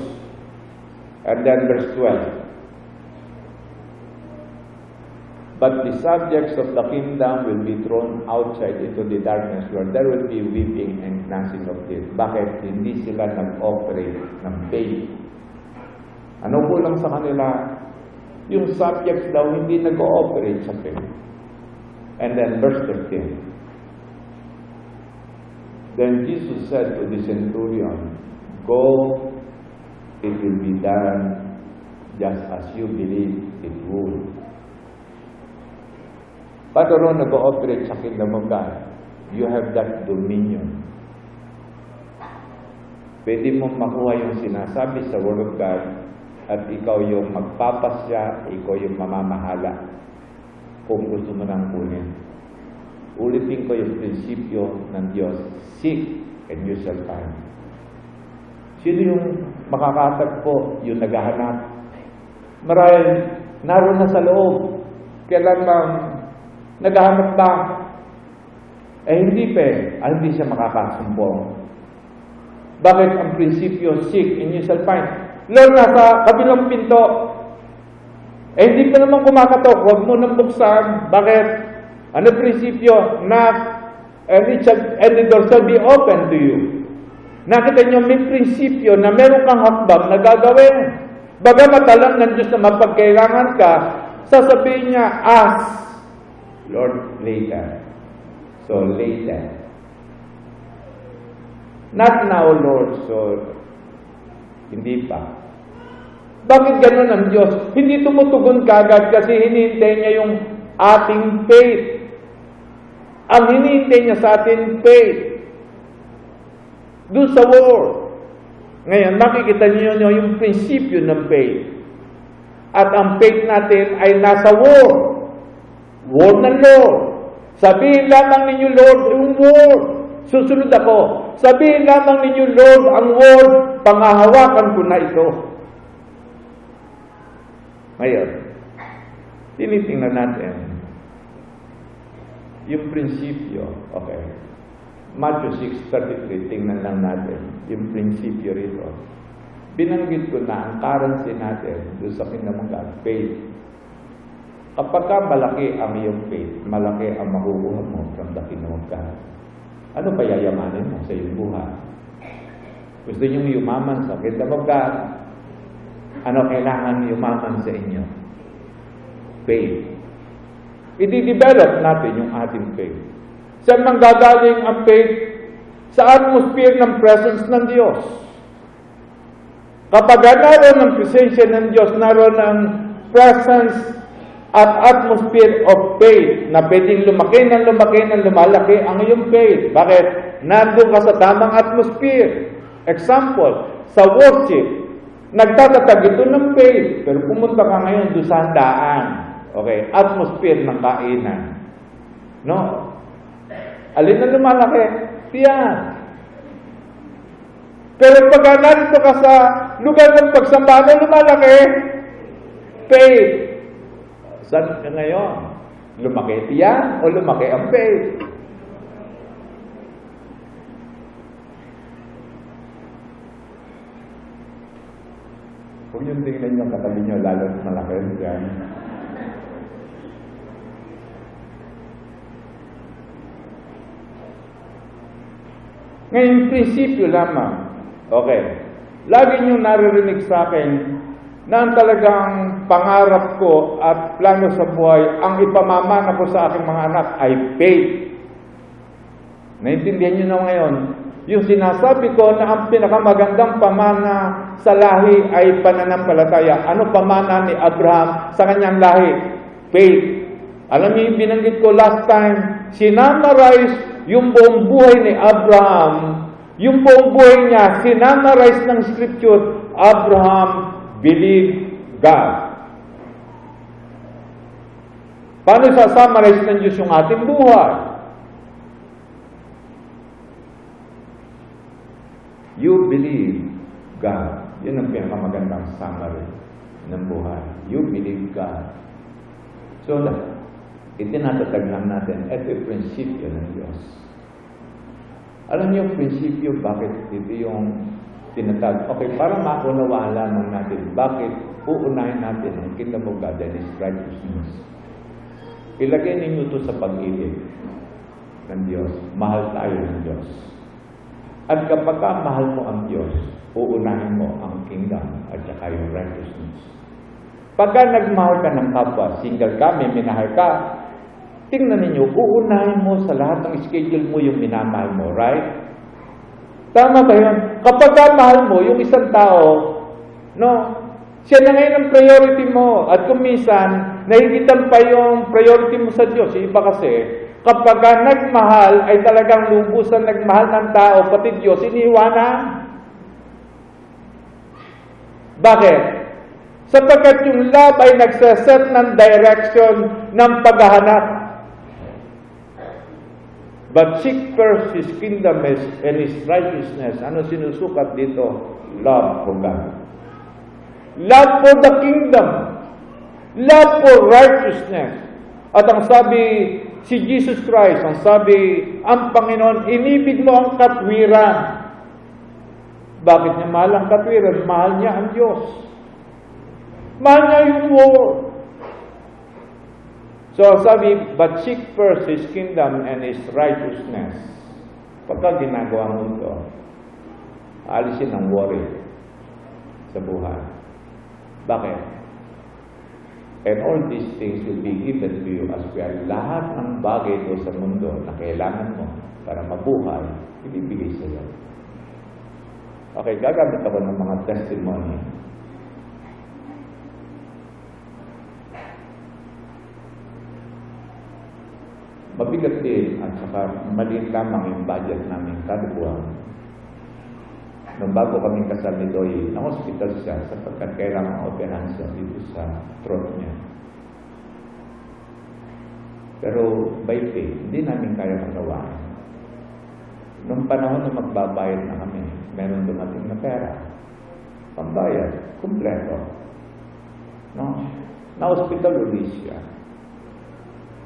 And then verse 12. But the subjects of the kingdom will be thrown outside into the darkness where there will be weeping and gnashing of teeth. Bakit? Hindi sila nag-operate ng faith. Ano kulang sa kanila? Yung subjects daw hindi nag-ooperate sa faith. And then verse 13. Then Jesus said to the centurion, Go, it will be done just as you believe it would. Paano ron nag-ooperate sa kingdom of God? You have that dominion. Pwede mong makuha yung sinasabi sa Word of God at ikaw yung magpapasya, ikaw yung mamamahala kung gusto mo nang kunin. Ulitin ko yung prinsipyo ng Diyos. Seek and you shall find. Sino yung makakatagpo, yung naghahanap? Marahil, naroon na sa loob. Kailan lang naghahanap ba? Eh hindi pa eh. Ah, hindi siya makakasumbong. Bakit ang prinsipyo, seek and you shall find? Lalo na sa kabilang pinto. Eh hindi pa naman kumakatok, huwag mo nang buksan. Bakit? Ano prinsipyo? Knock and and the door shall be open to you. Nakita niyo may prinsipyo na meron kang hakbang na gagawin. Bagamat alam ng Diyos na mapagkailangan ka, sasabihin niya, ask, Lord, later. So, later. Not now, Lord, so, hindi pa. Bakit ganun ang Diyos? Hindi tumutugon kagad kasi hinihintay niya yung ating faith. Ang hinihintay niya sa ating faith. Doon sa Word. Ngayon, makikita niyo yun yung prinsipyo ng faith. At ang faith natin ay nasa Word. Word ng Lord. Sabihin lamang ninyo, Lord, yung Word. Susunod ako. Sabihin lamang ninyo, Lord, ang Word, pangahawakan ko na ito. Ngayon, tinitingnan natin yung prinsipyo. Okay. Matthew 6.33, tingnan lang natin yung prinsipyo rito. Binanggit ko na ang currency natin doon sa God, faith. Kapag ka malaki ang iyong faith, malaki ang makukuha mo from the kingdom. Ano pa yayamanin mo sa iyong buhay? Gusto niyong yumaman sa kingdom? Ano kailangan yumaman sa inyo? Faith. I-develop natin yung ating faith. Saan man gagaling ang faith? Sa atmosphere ng presence ng Diyos. Kapag naroon ang presensya ng Diyos, naroon ang presence at atmosphere of faith na pwedeng lumaki ng lumaki ng lumalaki ang iyong faith. Bakit? Nandun ka sa tamang atmosphere. Example, sa worship, nagtatatag ito ng faith. Pero pumunta ka ngayon doon sa handaan. Okay, atmosphere ng kainan. No? Alin na lumalaki? Tiyan. Pero pag narito ka sa lugar ng pagsambahan, lumalaki? Faith. Saan ka ngayon? Lumaki tiyan o lumaki ang faith? Kung yung tingnan yung katabi nyo, lalo malaki yan. Ngayon, prinsipyo lamang. Okay. Lagi nyo naririnig sa akin na ang talagang pangarap ko at plano sa buhay, ang ipamamana ko sa aking mga anak ay faith. Naintindihan nyo na ngayon, yung sinasabi ko na ang pinakamagandang pamana sa lahi ay pananampalataya. Ano pamana ni Abraham sa kanyang lahi? Faith. Alam niyo, binanggit ko last time, sinamarize yung buong buhay ni Abraham, yung buong buhay niya, sinamarize ng scripture, Abraham believed God. Paano sa-summarize ng Diyos yung ating buhay? You believe God. Yun ang pinakamagandang summary. ng buhay. You believe God. So, itinatatag lang natin, ito yung prinsipyo ng Diyos. Alam niyo, prinsipyo, bakit ito yung tinatag? Okay, para makunawaan lamang natin, bakit uunahin natin ang kingdom of God and His righteousness. Ilagay ninyo ito sa pag-ibig ng Diyos. Mahal tayo ng Diyos. At kapag ka mahal mo ang Diyos, uunahin mo ang kingdom at saka yung righteousness. Pagka nagmahal ka ng kapwa, single ka, may minahal ka, tingnan ninyo, uunahin mo sa lahat ng schedule mo yung minamahal mo, right? Tama ba yun? Kapag ka mahal mo yung isang tao, no, siya na ngayon ang priority mo. At kung minsan, nahigitan pa yung priority mo sa Diyos. Yung iba kasi, kapag ka nagmahal, ay talagang lubusan nagmahal ng tao, pati Diyos, iniiwanan. Bakit? Sapagkat yung love ay nagsaset ng direction ng paghahanap. But seek first His kingdom and His righteousness. Ano sinusukat dito? Love for God. Love for the kingdom. Love for righteousness. At ang sabi si Jesus Christ, ang sabi, ang Panginoon, inibig mo ang katwiran. Bakit niya mahal ang katwiran? Mahal niya ang Diyos. Mahal niya yung world. So sabi, but seek first His kingdom and His righteousness. Pagka ginagawa mo ito, alisin ang worry sa buhay. Bakit? And all these things will be given to you as well. Lahat ng bagay ko sa mundo na kailangan mo para mabuhay, ibibigay sa iyo. Okay, gagamit ako ng mga testimony. Mabigat din at saka maliit lamang yung budget namin kada buwan. Nung bago kami kasal ni Doy, na-hospital siya sapagkat kailangan operahan siya dito sa throat niya. Pero by faith, hindi namin kaya magawa. Nung panahon na magbabayad na kami, meron dumating na pera. Pambayad, kumpleto. No? Na-hospital ulit siya.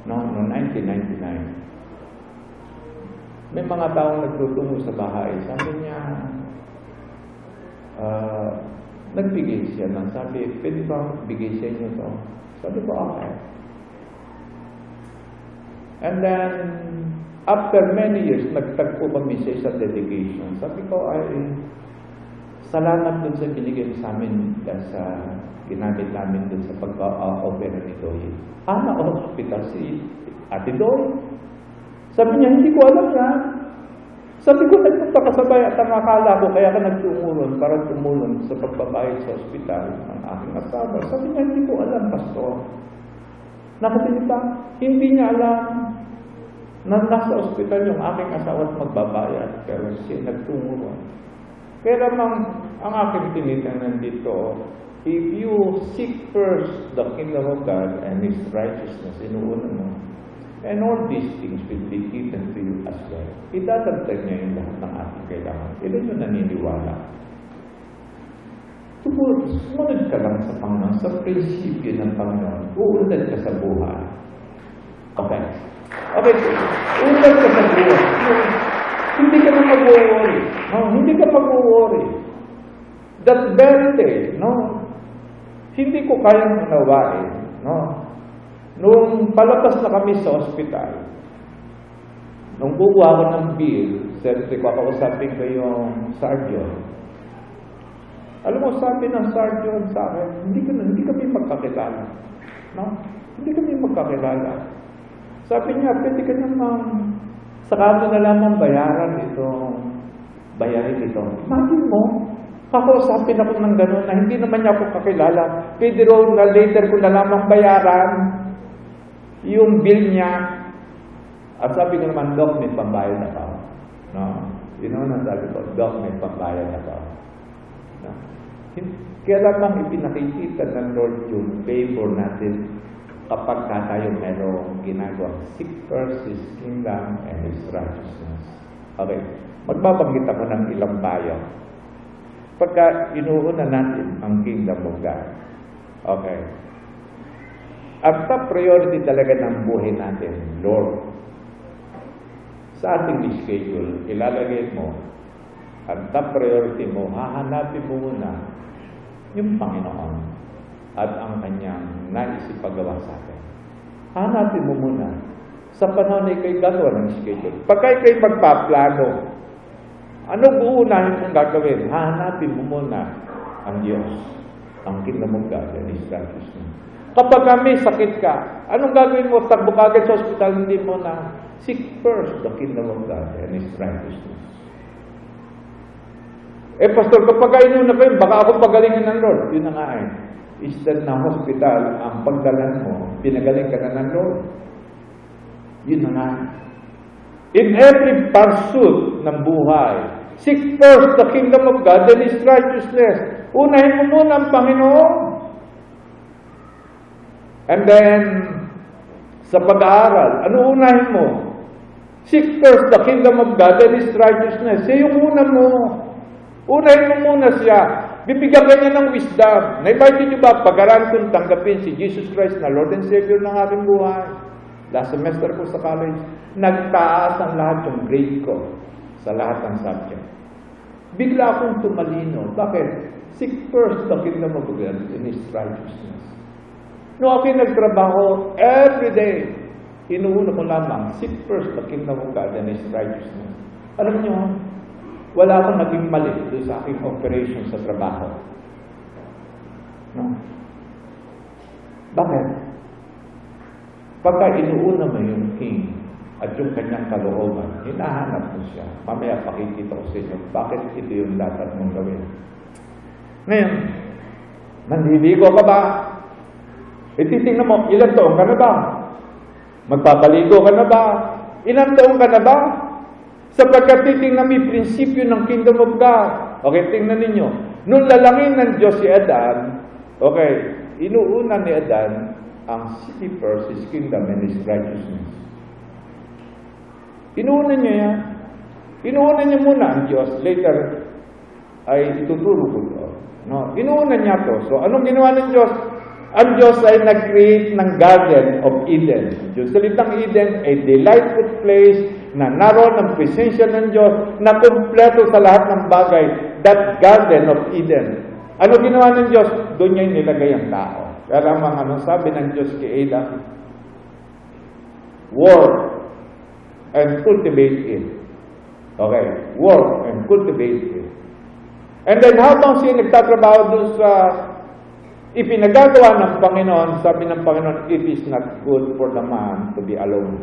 No, noong 1999. May mga taong nagtutungo sa bahay. Sabi niya, uh, nagbigay siya ng sabi, pwede ba bigay sa inyo to? Sabi ko, okay. And then, after many years, nagtagpo kami sa isang dedication. Sabi ko, ay, salamat dun sa binigay sa amin sa ginamit namin dun sa pag-opera ni Doy. Ah, na-hospital si Ate Doy. Sabi niya, hindi ko alam yan. Sabi ko, sa bayan at ang akala ko, kaya ka nagtumulong para tumulong sa pagbabayad sa ospital ng aking asawa. Sabi niya, hindi ko alam, Pastor. Nakatilipa, hindi niya alam na nasa ospital yung aking asawa at magbabayad. Pero siya nagtumulong. Kaya naman, ang aking tinitingnan dito, if you seek first the kingdom of God and His righteousness, inuuna mo, and all these things will be given to you as well. Idadagdag niya yung lahat ng ating kailangan. Ilan yung naniniwala? Sumunod, ka lang sa Panginoon, sa prinsipyo ng Panginoon. Uunad ka sa buhay. Okay. Okay, uunad ka sa buhay. Hindi ka na mag-worry. No, hindi ka mag-worry. That very day, no, hindi ko kayang unawain. No? Nung palabas na kami sa ospital, nung buwa ko ng bill, siyempre kakausapin ko yung sergeant. Alam mo, sabi ng sergeant sa akin, hindi, ka, hindi kami magkakilala. No? Hindi kami magkakilala. Sabi niya, pwede ka namang sa kanto na lamang bayaran itong bayarin ito. Imagine mo, kakausapin ako ng gano'n na hindi naman niya ako kakilala. Pwede raw na later ko na lamang bayaran yung bill niya. At sabi ko naman, Doc, may pambayad na pa. No? You know na sabi ko, Doc, may pambayad na pa. No? Kaya lamang ipinakikita ng Lord yung favor natin kapag ka tayo merong ginagawa. Seek first His kingdom and His righteousness. Okay. Magbabanggit ako ng ilang bayan. Pagka inuuna natin ang kingdom of God, Okay. Ang top priority talaga ng buhay natin, Lord. Sa ating schedule, ilalagay mo, ang top priority mo, hahanapin mo muna yung Panginoon at ang kanyang nais ipagawa sa atin. Hanapin mo muna. Sa panahon na ikay gagawa ng schedule. Pagka ikay magpaplano, ano uunahin mong gagawin? Hahanapin mo muna ang Diyos, ang kingdom of God and His righteousness. Kapag kami sakit ka, anong gagawin mo? Takbo ka agad sa hospital, hindi mo na seek first the kingdom of God and His righteousness. Eh, Pastor, kapag inom na kayo, baka ako pagalingin ng Lord. Yun na nga eh. Instead na hospital, ang pagdalan mo, pinagaling ka na ng Lord. Yun na nga. In every pursuit ng buhay, seek first the kingdom of God and His righteousness. Unahin mo muna ang Panginoon. And then, sa pag-aaral, ano unahin mo? Seek first the kingdom of God and His righteousness. Siya yung una mo. Unahin mo muna siya. Bibigyan ka niya ng wisdom. Na-invite niyo ba pag-aralan kong tanggapin si Jesus Christ na Lord and Savior ng aking buhay? Last semester ko sa college, nagtaas ang lahat yung grade ko sa lahat ng subject. Bigla akong tumalino. Bakit? Seek first the kingdom of God and His righteousness. Noong ako'y nagtrabaho, every day, inuuna ko lamang, seek first the kingdom of God and His righteousness. Alam niyo, wala akong naging mali doon sa aking operation sa trabaho. No? Bakit? Pagka inuuna mo yung king at yung kanyang kalooban, hinahanap mo siya. Mamaya pakikita ko sa inyo, bakit ito yung dapat mong gawin. Ngayon, nanliligo ka ba? Ititingnan mo, ilang taong ka na ba? Magpapaligo ka na ba? Ilang taong ka na ba? Sapagkat titingnan mo yung prinsipyo ng kingdom of God. Okay, tingnan ninyo. Nung lalangin ng Diyos si Adan, okay, inuuna ni Adan ang city first, His kingdom and His righteousness. Inuuna niya yan. Inuuna niya muna ang Diyos. Later, ay ituturo ko ito. No? Inuuna niya to. So, anong ginawa ng Diyos? Ang Diyos ay nag-create ng Garden of Eden. Yung salitang Eden, a delightful place na naroon ang presensya ng Diyos na kumpleto sa lahat ng bagay. That Garden of Eden. Ano ginawa ng Diyos? Doon niya nilagay ang tao. Kaya lamang anong sabi ng Diyos kay Adam? Work and cultivate it. Okay, work and cultivate it. And then habang siya nagtatrabaho doon sa ipinagagawa ng Panginoon, sabi ng Panginoon, it is not good for the man to be alone.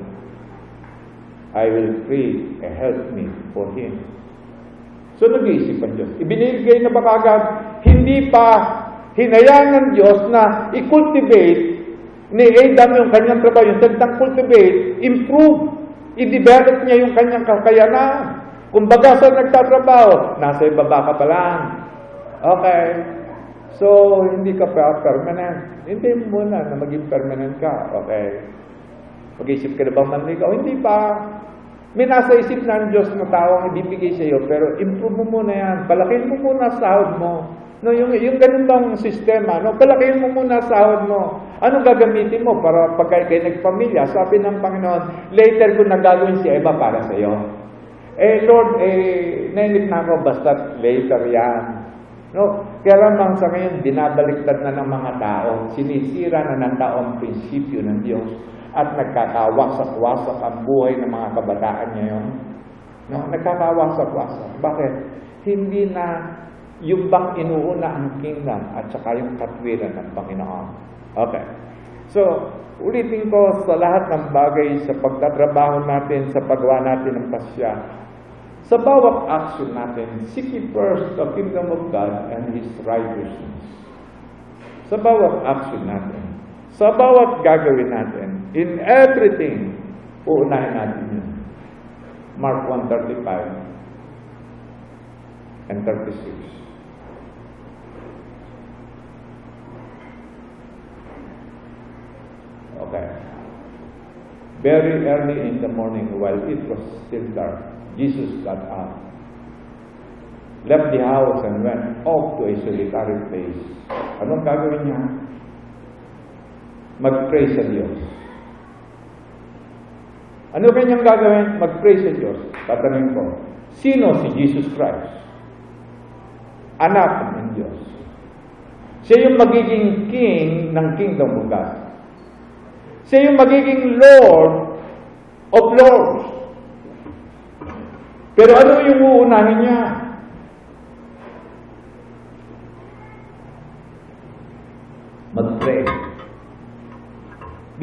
I will create a helpmeet for him. So nag-iisip ang Diyos. Ibinigay na ba kagad? Hindi pa hinayaan ng Diyos na i-cultivate ni Adam yung kanyang trabaho, yung salitang cultivate, improve, i-develop niya yung kanyang kakayanan. Kung baga sa nagtatrabaho, nasa ibaba ka pa lang. Okay. So, hindi ka pa permanent. Hindi muna na maging permanent ka. Okay. Mag-isip ka na bang manligaw? Hindi pa. May nasa isip na ang Diyos na tao ang ibibigay sa iyo, pero improve mo muna yan. Palakin mo muna sahod mo. No, yung, yung ganun bang sistema, no? palakin mo muna sahod mo. Ano gagamitin mo para pagka kayo nagpamilya? Sabi ng Panginoon, later ko nagagawin si Eva para sa iyo. Eh Lord, eh, nainip na ako, basta later yan. No? Kaya lamang sa ngayon, binabaliktad na ng mga tao, sinisira na ng tao ang prinsipyo ng Diyos at nagkakawasak-wasak ang buhay ng mga kabataan ngayon. No? Nagkakawasak-wasak. Bakit? Hindi na yung bang inuuna ang kingdom at saka yung katwiran ng Panginoon. Okay. So, ulitin ko sa lahat ng bagay sa pagtatrabaho natin, sa paggawa natin ng pasya, sa bawat action natin, seek first the kingdom of God and His righteousness. Sa bawat action natin, sa bawat gagawin natin, in everything, uunahin natin yun. Mark 1.35 and 36. Okay. Very early in the morning, while it was still dark, Jesus got up, left the house and went off to a solitary place. Anong gagawin niya? mag-pray sa Diyos. Ano kanyang gagawin? Mag-pray sa Diyos. Tatanungin ko, sino si Jesus Christ? Anak ng Diyos. Siya yung magiging king ng kingdom of God. Siya yung magiging Lord of Lords. Pero ano yung uunahin niya? Mag-pray.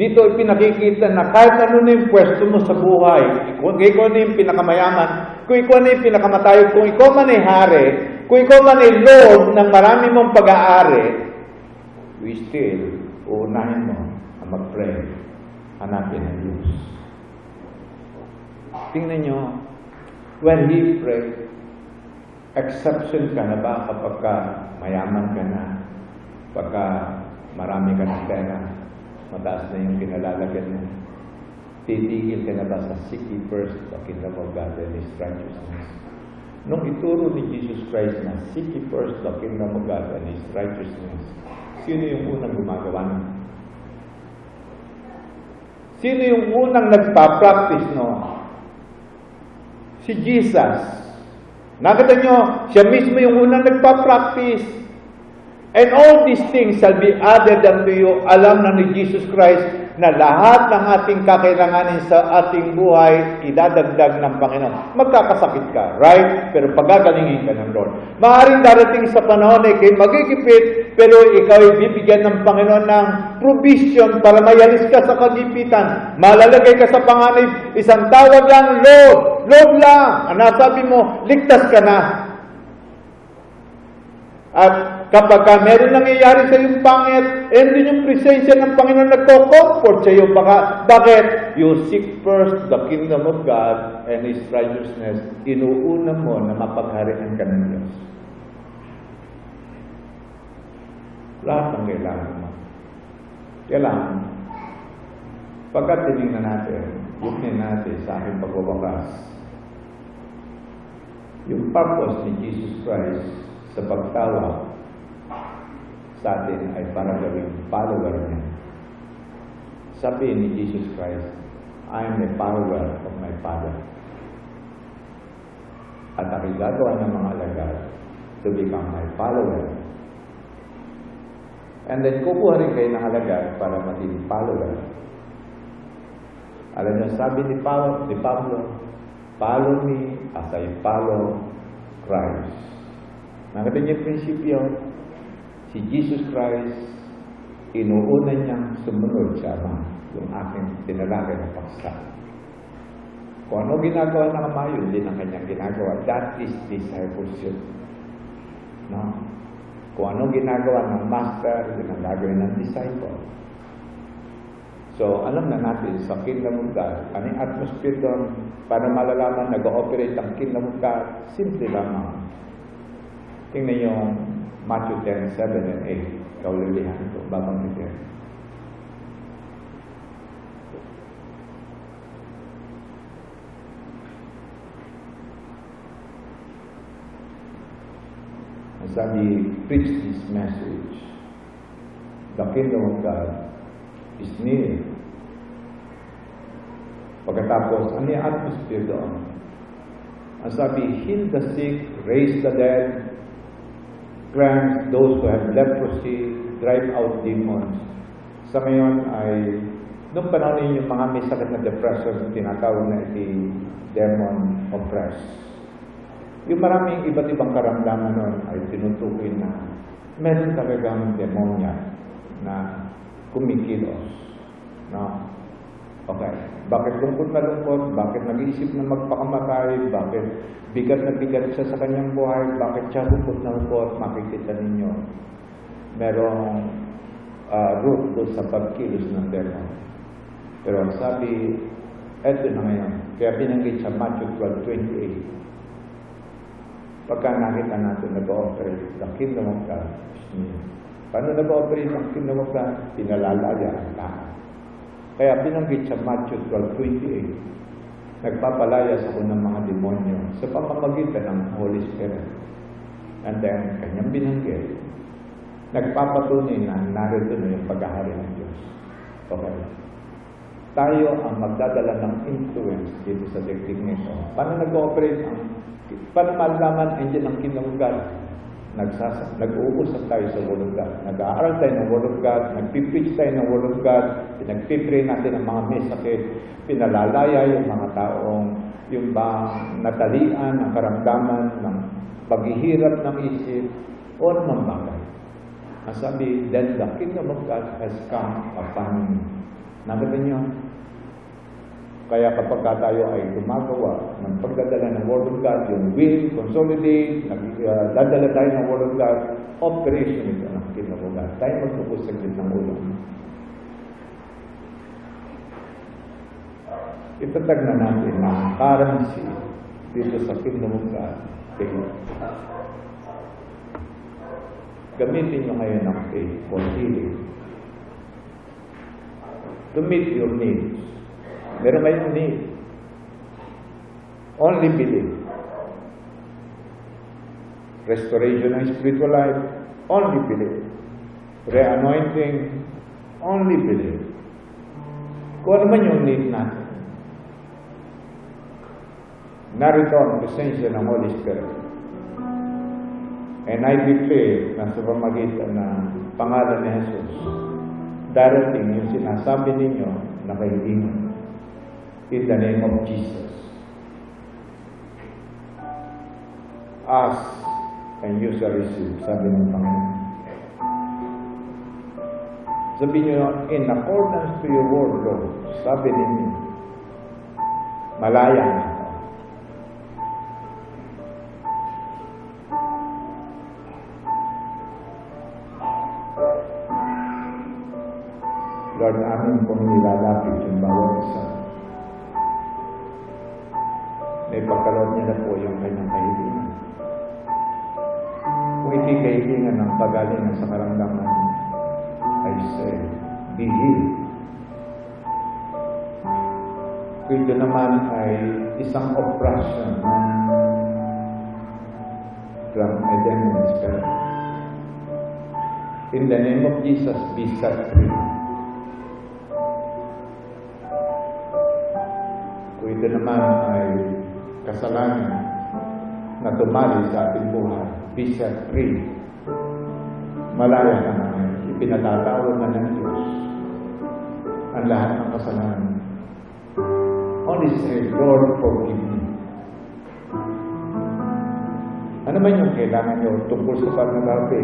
Dito ipinakikita na kahit ano na yung pwesto mo sa buhay, kung ikaw na yung pinakamayaman, kung ikaw na yung pinakamatayo, kung ikaw man ay hari, kung ikaw man ay Lord ng marami mong pag-aari, we still, uunahin mo ang mag-pray. Hanapin ang Diyos. Tingnan nyo, when He prayed, exception ka na ba kapag ka mayaman ka na, pagka marami ka ng pera, mataas na yung pinalalagyan mo. Titigil ka na ba sa seek first the kingdom of God and His righteousness? Nung ituro ni Jesus Christ na seek first the kingdom of God and His righteousness, sino yung unang gumagawa nun? Sino yung unang nagpa-practice no? Si Jesus. Nakita nyo, siya mismo yung unang nagpa-practice. And all these things shall be added unto you. Alam na ni Jesus Christ na lahat ng ating kakailanganin sa ating buhay, idadagdag ng Panginoon. Magkakasakit ka, right? Pero pagagalingin ka ng Lord. Maaaring darating sa panahon ay kayo magigipit, pero ikaw ay bibigyan ng Panginoon ng provision para mayalis ka sa kagipitan. Malalagay ka sa panganib, isang tawag lang, Lord, Lord lang. Ang nasabi mo, ligtas ka na. At kapag ka meron nangyayari sa iyong pangit, and din yung presensya ng Panginoon nagko-comfort sa iyo. Baka, bakit? You seek first the kingdom of God and His righteousness. Inuuna mo na mapagharian ka ng Diyos. Lahat ng kailangan mo. Kailangan, pagkat tinignan natin, yuknin natin sa aking pagwawakas, yung purpose ni Jesus Christ sa pagtawag sa atin ay para gawing follower niya. Sabi ni Jesus Christ, I am a follower of my Father. At aking gagawa ng mga alagad to become my follower. And then kukuha rin kayo ng alagad para maging follower. Alam niyo, sabi ni Pablo, ni Pablo, follow me as I follow Christ. Nakita niyo prinsipyo, si Jesus Christ, inuuna niyang sumunod sa Ama, yung aking tinalagay na paksa. Kung ano ginagawa ng Ama, yun din ang kanyang ginagawa. That is discipleship. No? Kung ano ginagawa ng Master, yun ang gagawin ng disciple. So, alam na natin sa Kingdom of God, ano yung atmosphere doon, para malalaman nag-ooperate ang Kingdom of God, simple lamang. Tingnan yung Matthew 10, 7 and 8. Kaulihan ito, babanggitin. Ang sabi, preach this message. The kingdom of God is near. Pagkatapos, ano yung atmosphere doon? Ang sabi, heal the sick, raise the dead, grant those who have leprosy, drive out demons. Sa ngayon ay, noong panahon yung mga may sakit na depression, tinatawag na iti demon oppressed. Yung maraming iba't ibang karamdaman nun ay tinutukoy na meron talagang demonya na kumikilos. No? Okay. Bakit lungkot na lungkot? Bakit nag-iisip na magpakamatay? Bakit bigat na bigat siya sa kanyang buhay? Bakit siya lungkot na lungkot? Makikita ninyo. Merong uh, root doon sa pagkilos ng demon. Pero sabi, eto na ngayon. Kaya binanggit sa Matthew 12.28. Pagka nakita natin nag-ooperate the kingdom of God is near. Paano nag-ooperate ang kingdom of God? Pinalalaya ang lahat. Kaya binanggit sa Matthew 12.28, nagpapalaya sa unang mga demonyo sa pamamagitan ng Holy Spirit. And then, kanyang binanggit, nagpapatunay na narito na yung paghahari ng Diyos. Okay. Tayo ang magdadala ng influence dito sa daigdig nito. Paano nag-ooperate ang paano malaman engine ng Kingdom of God? Nagsasa, nag-uusap tayo sa Word of God. Nag-aaral tayo ng Word of God. Nagpipreach tayo ng Word of God. Pinagpipray natin ang mga may sakit. Pinalalaya yung mga taong yung ba natalian ng karamdaman ng paghihirap ng isip o anumang bagay. Ang sabi, then the kingdom of God has come upon you. Nakita niyo? Kaya kapag ka tayo ay gumagawa ng pagdadala ng Word of God, yung will, consolidate, nagdadala tayo ng Word of God, operation ito ng Kingdom God. Tayo magpupus sa ng ulo. Itatag na natin ang currency dito sa Kingdom of God. Faith. Gamitin nyo ngayon ang faith for healing. To meet your needs. Meron kayong need. Only believe. Restoration ng spiritual life, only believe. Re-anointing, only believe. Kung ano man yung need natin. Narito ang presensya ng Holy Spirit. And I declare na sa pamagitan ng pangalan ni Jesus, darating yung sinasabi ninyo na kaibigan. In the name of Jesus. Ask and you shall receive, sabi ng Panginoon. Sabi niyo, in accordance to your word, Lord, sabi ninyo, malaya na ako. Lord, amin pong nilalapit yung bawat isa. May pagkaloob niya na po yung kanyang kahilingan. Kung hindi kahilingan ng pagalingan sa karamdaman, I say, be healed. Kung ito naman ay isang operation from a demon spirit. In the name of Jesus, be set free. Kung ito naman ay kasalanan na tumali sa ating buhay, be set free. Malaya na ngayon. Ipinatatawag na ng Diyos ang lahat ng kasalanan. Only say, Lord, forgive me. Ano man yung kailangan nyo tungkol sa pagnababi,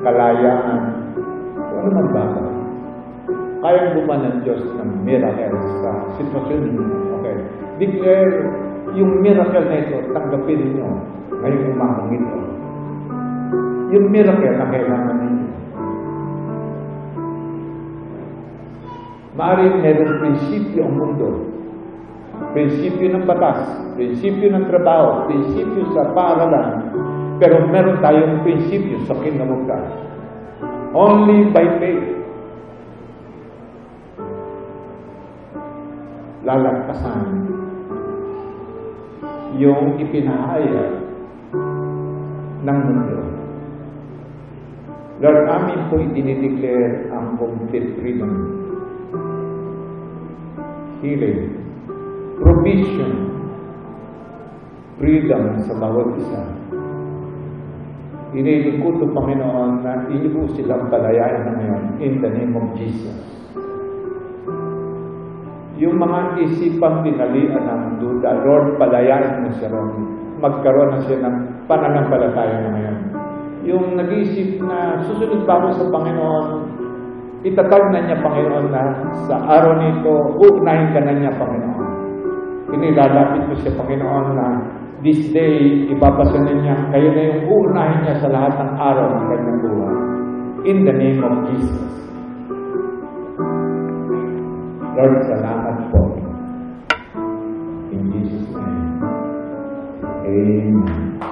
kalayaan, kung ano man ba? Kaya gumawa ng Diyos ng miracle sa sitwasyon ninyo. Okay. Declare yung miracle na ito, tanggapin ninyo ngayong umagang ito. Yung miracle na kailangan ninyo. Maaaring meron prinsipyo ang mundo. Prinsipyo ng batas, prinsipyo ng trabaho, prinsipyo sa paaralan, pero meron tayong prinsipyo sa God. Only by faith. Lalagpasan yung ipinahayag ng mundo. Lord, amin po itinideclare ang complete freedom. Healing. Provision. Freedom sa bawat isa. Inilikod ng Panginoon na hindi po silang palayain ngayon in the name of Jesus. Yung mga isipang pinalian ng duda, Lord, palayain mo siya ron. Magkaroon na siya ng pananampalataya na ngayon. Yung nag-iisip na susunod ba ako sa Panginoon, itatag na niya, Panginoon, na sa araw nito, uunahin ka na niya, Panginoon. Inilalapit ko siya, Panginoon, na this day, ibabasa na niya, kayo na yung uunahin niya sa lahat ng araw ng kanyang buhay. In the name of Jesus. Lord, salamat Amen.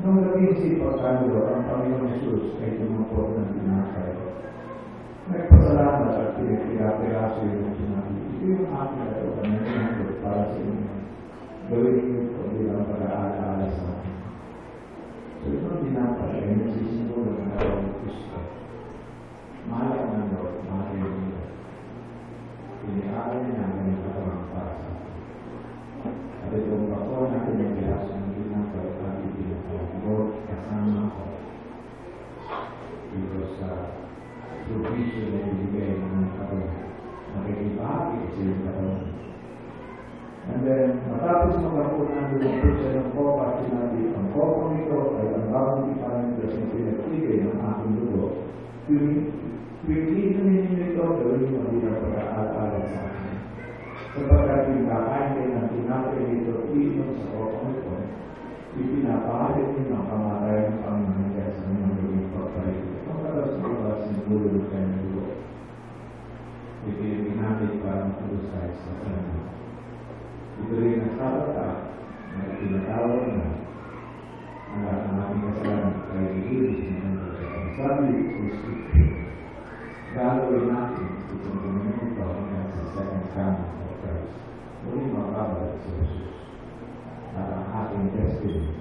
Nung naging si Pagkalo, ang Panginoon Jesus ay tumapot ng tinakay. Nagpasalamat Nakikibahagi ko sa iyong katawan. And then, matapos magkapunan ng siya ng kopa at sinabi, ang kopa nito ay ang bagong tipanan ko sa pinagpigay ng aking dugo. Piliin ninyo ito, gawin mo bilang pag-aalaala sa akin. Sapagkat yung kakain kayo ng tinapay nito, iinom sa kopa nito, ipinapahalit ninyo ang kamatayan ng Panginoon kaya sa mga gawing pagpalit. Ang kalas ng oras ng gulo ng kanyang dugo. Ito yung ginamit para makulusay sa kanya. Ito rin ang sabata na tinatawag na ang lahat ng ating kasalanan ay iilis ng Diyos. Ang sabi sa Scripture, gagawin natin itong Panginoon ito hanggang sa second coming of Christ. Muli makabalik sa Jesus. At ang ating destiny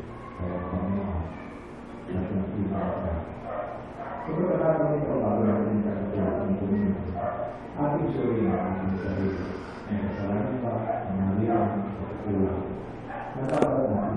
Hátsó járvány szerint, mert a legnagyobb a világ fura. Hát arra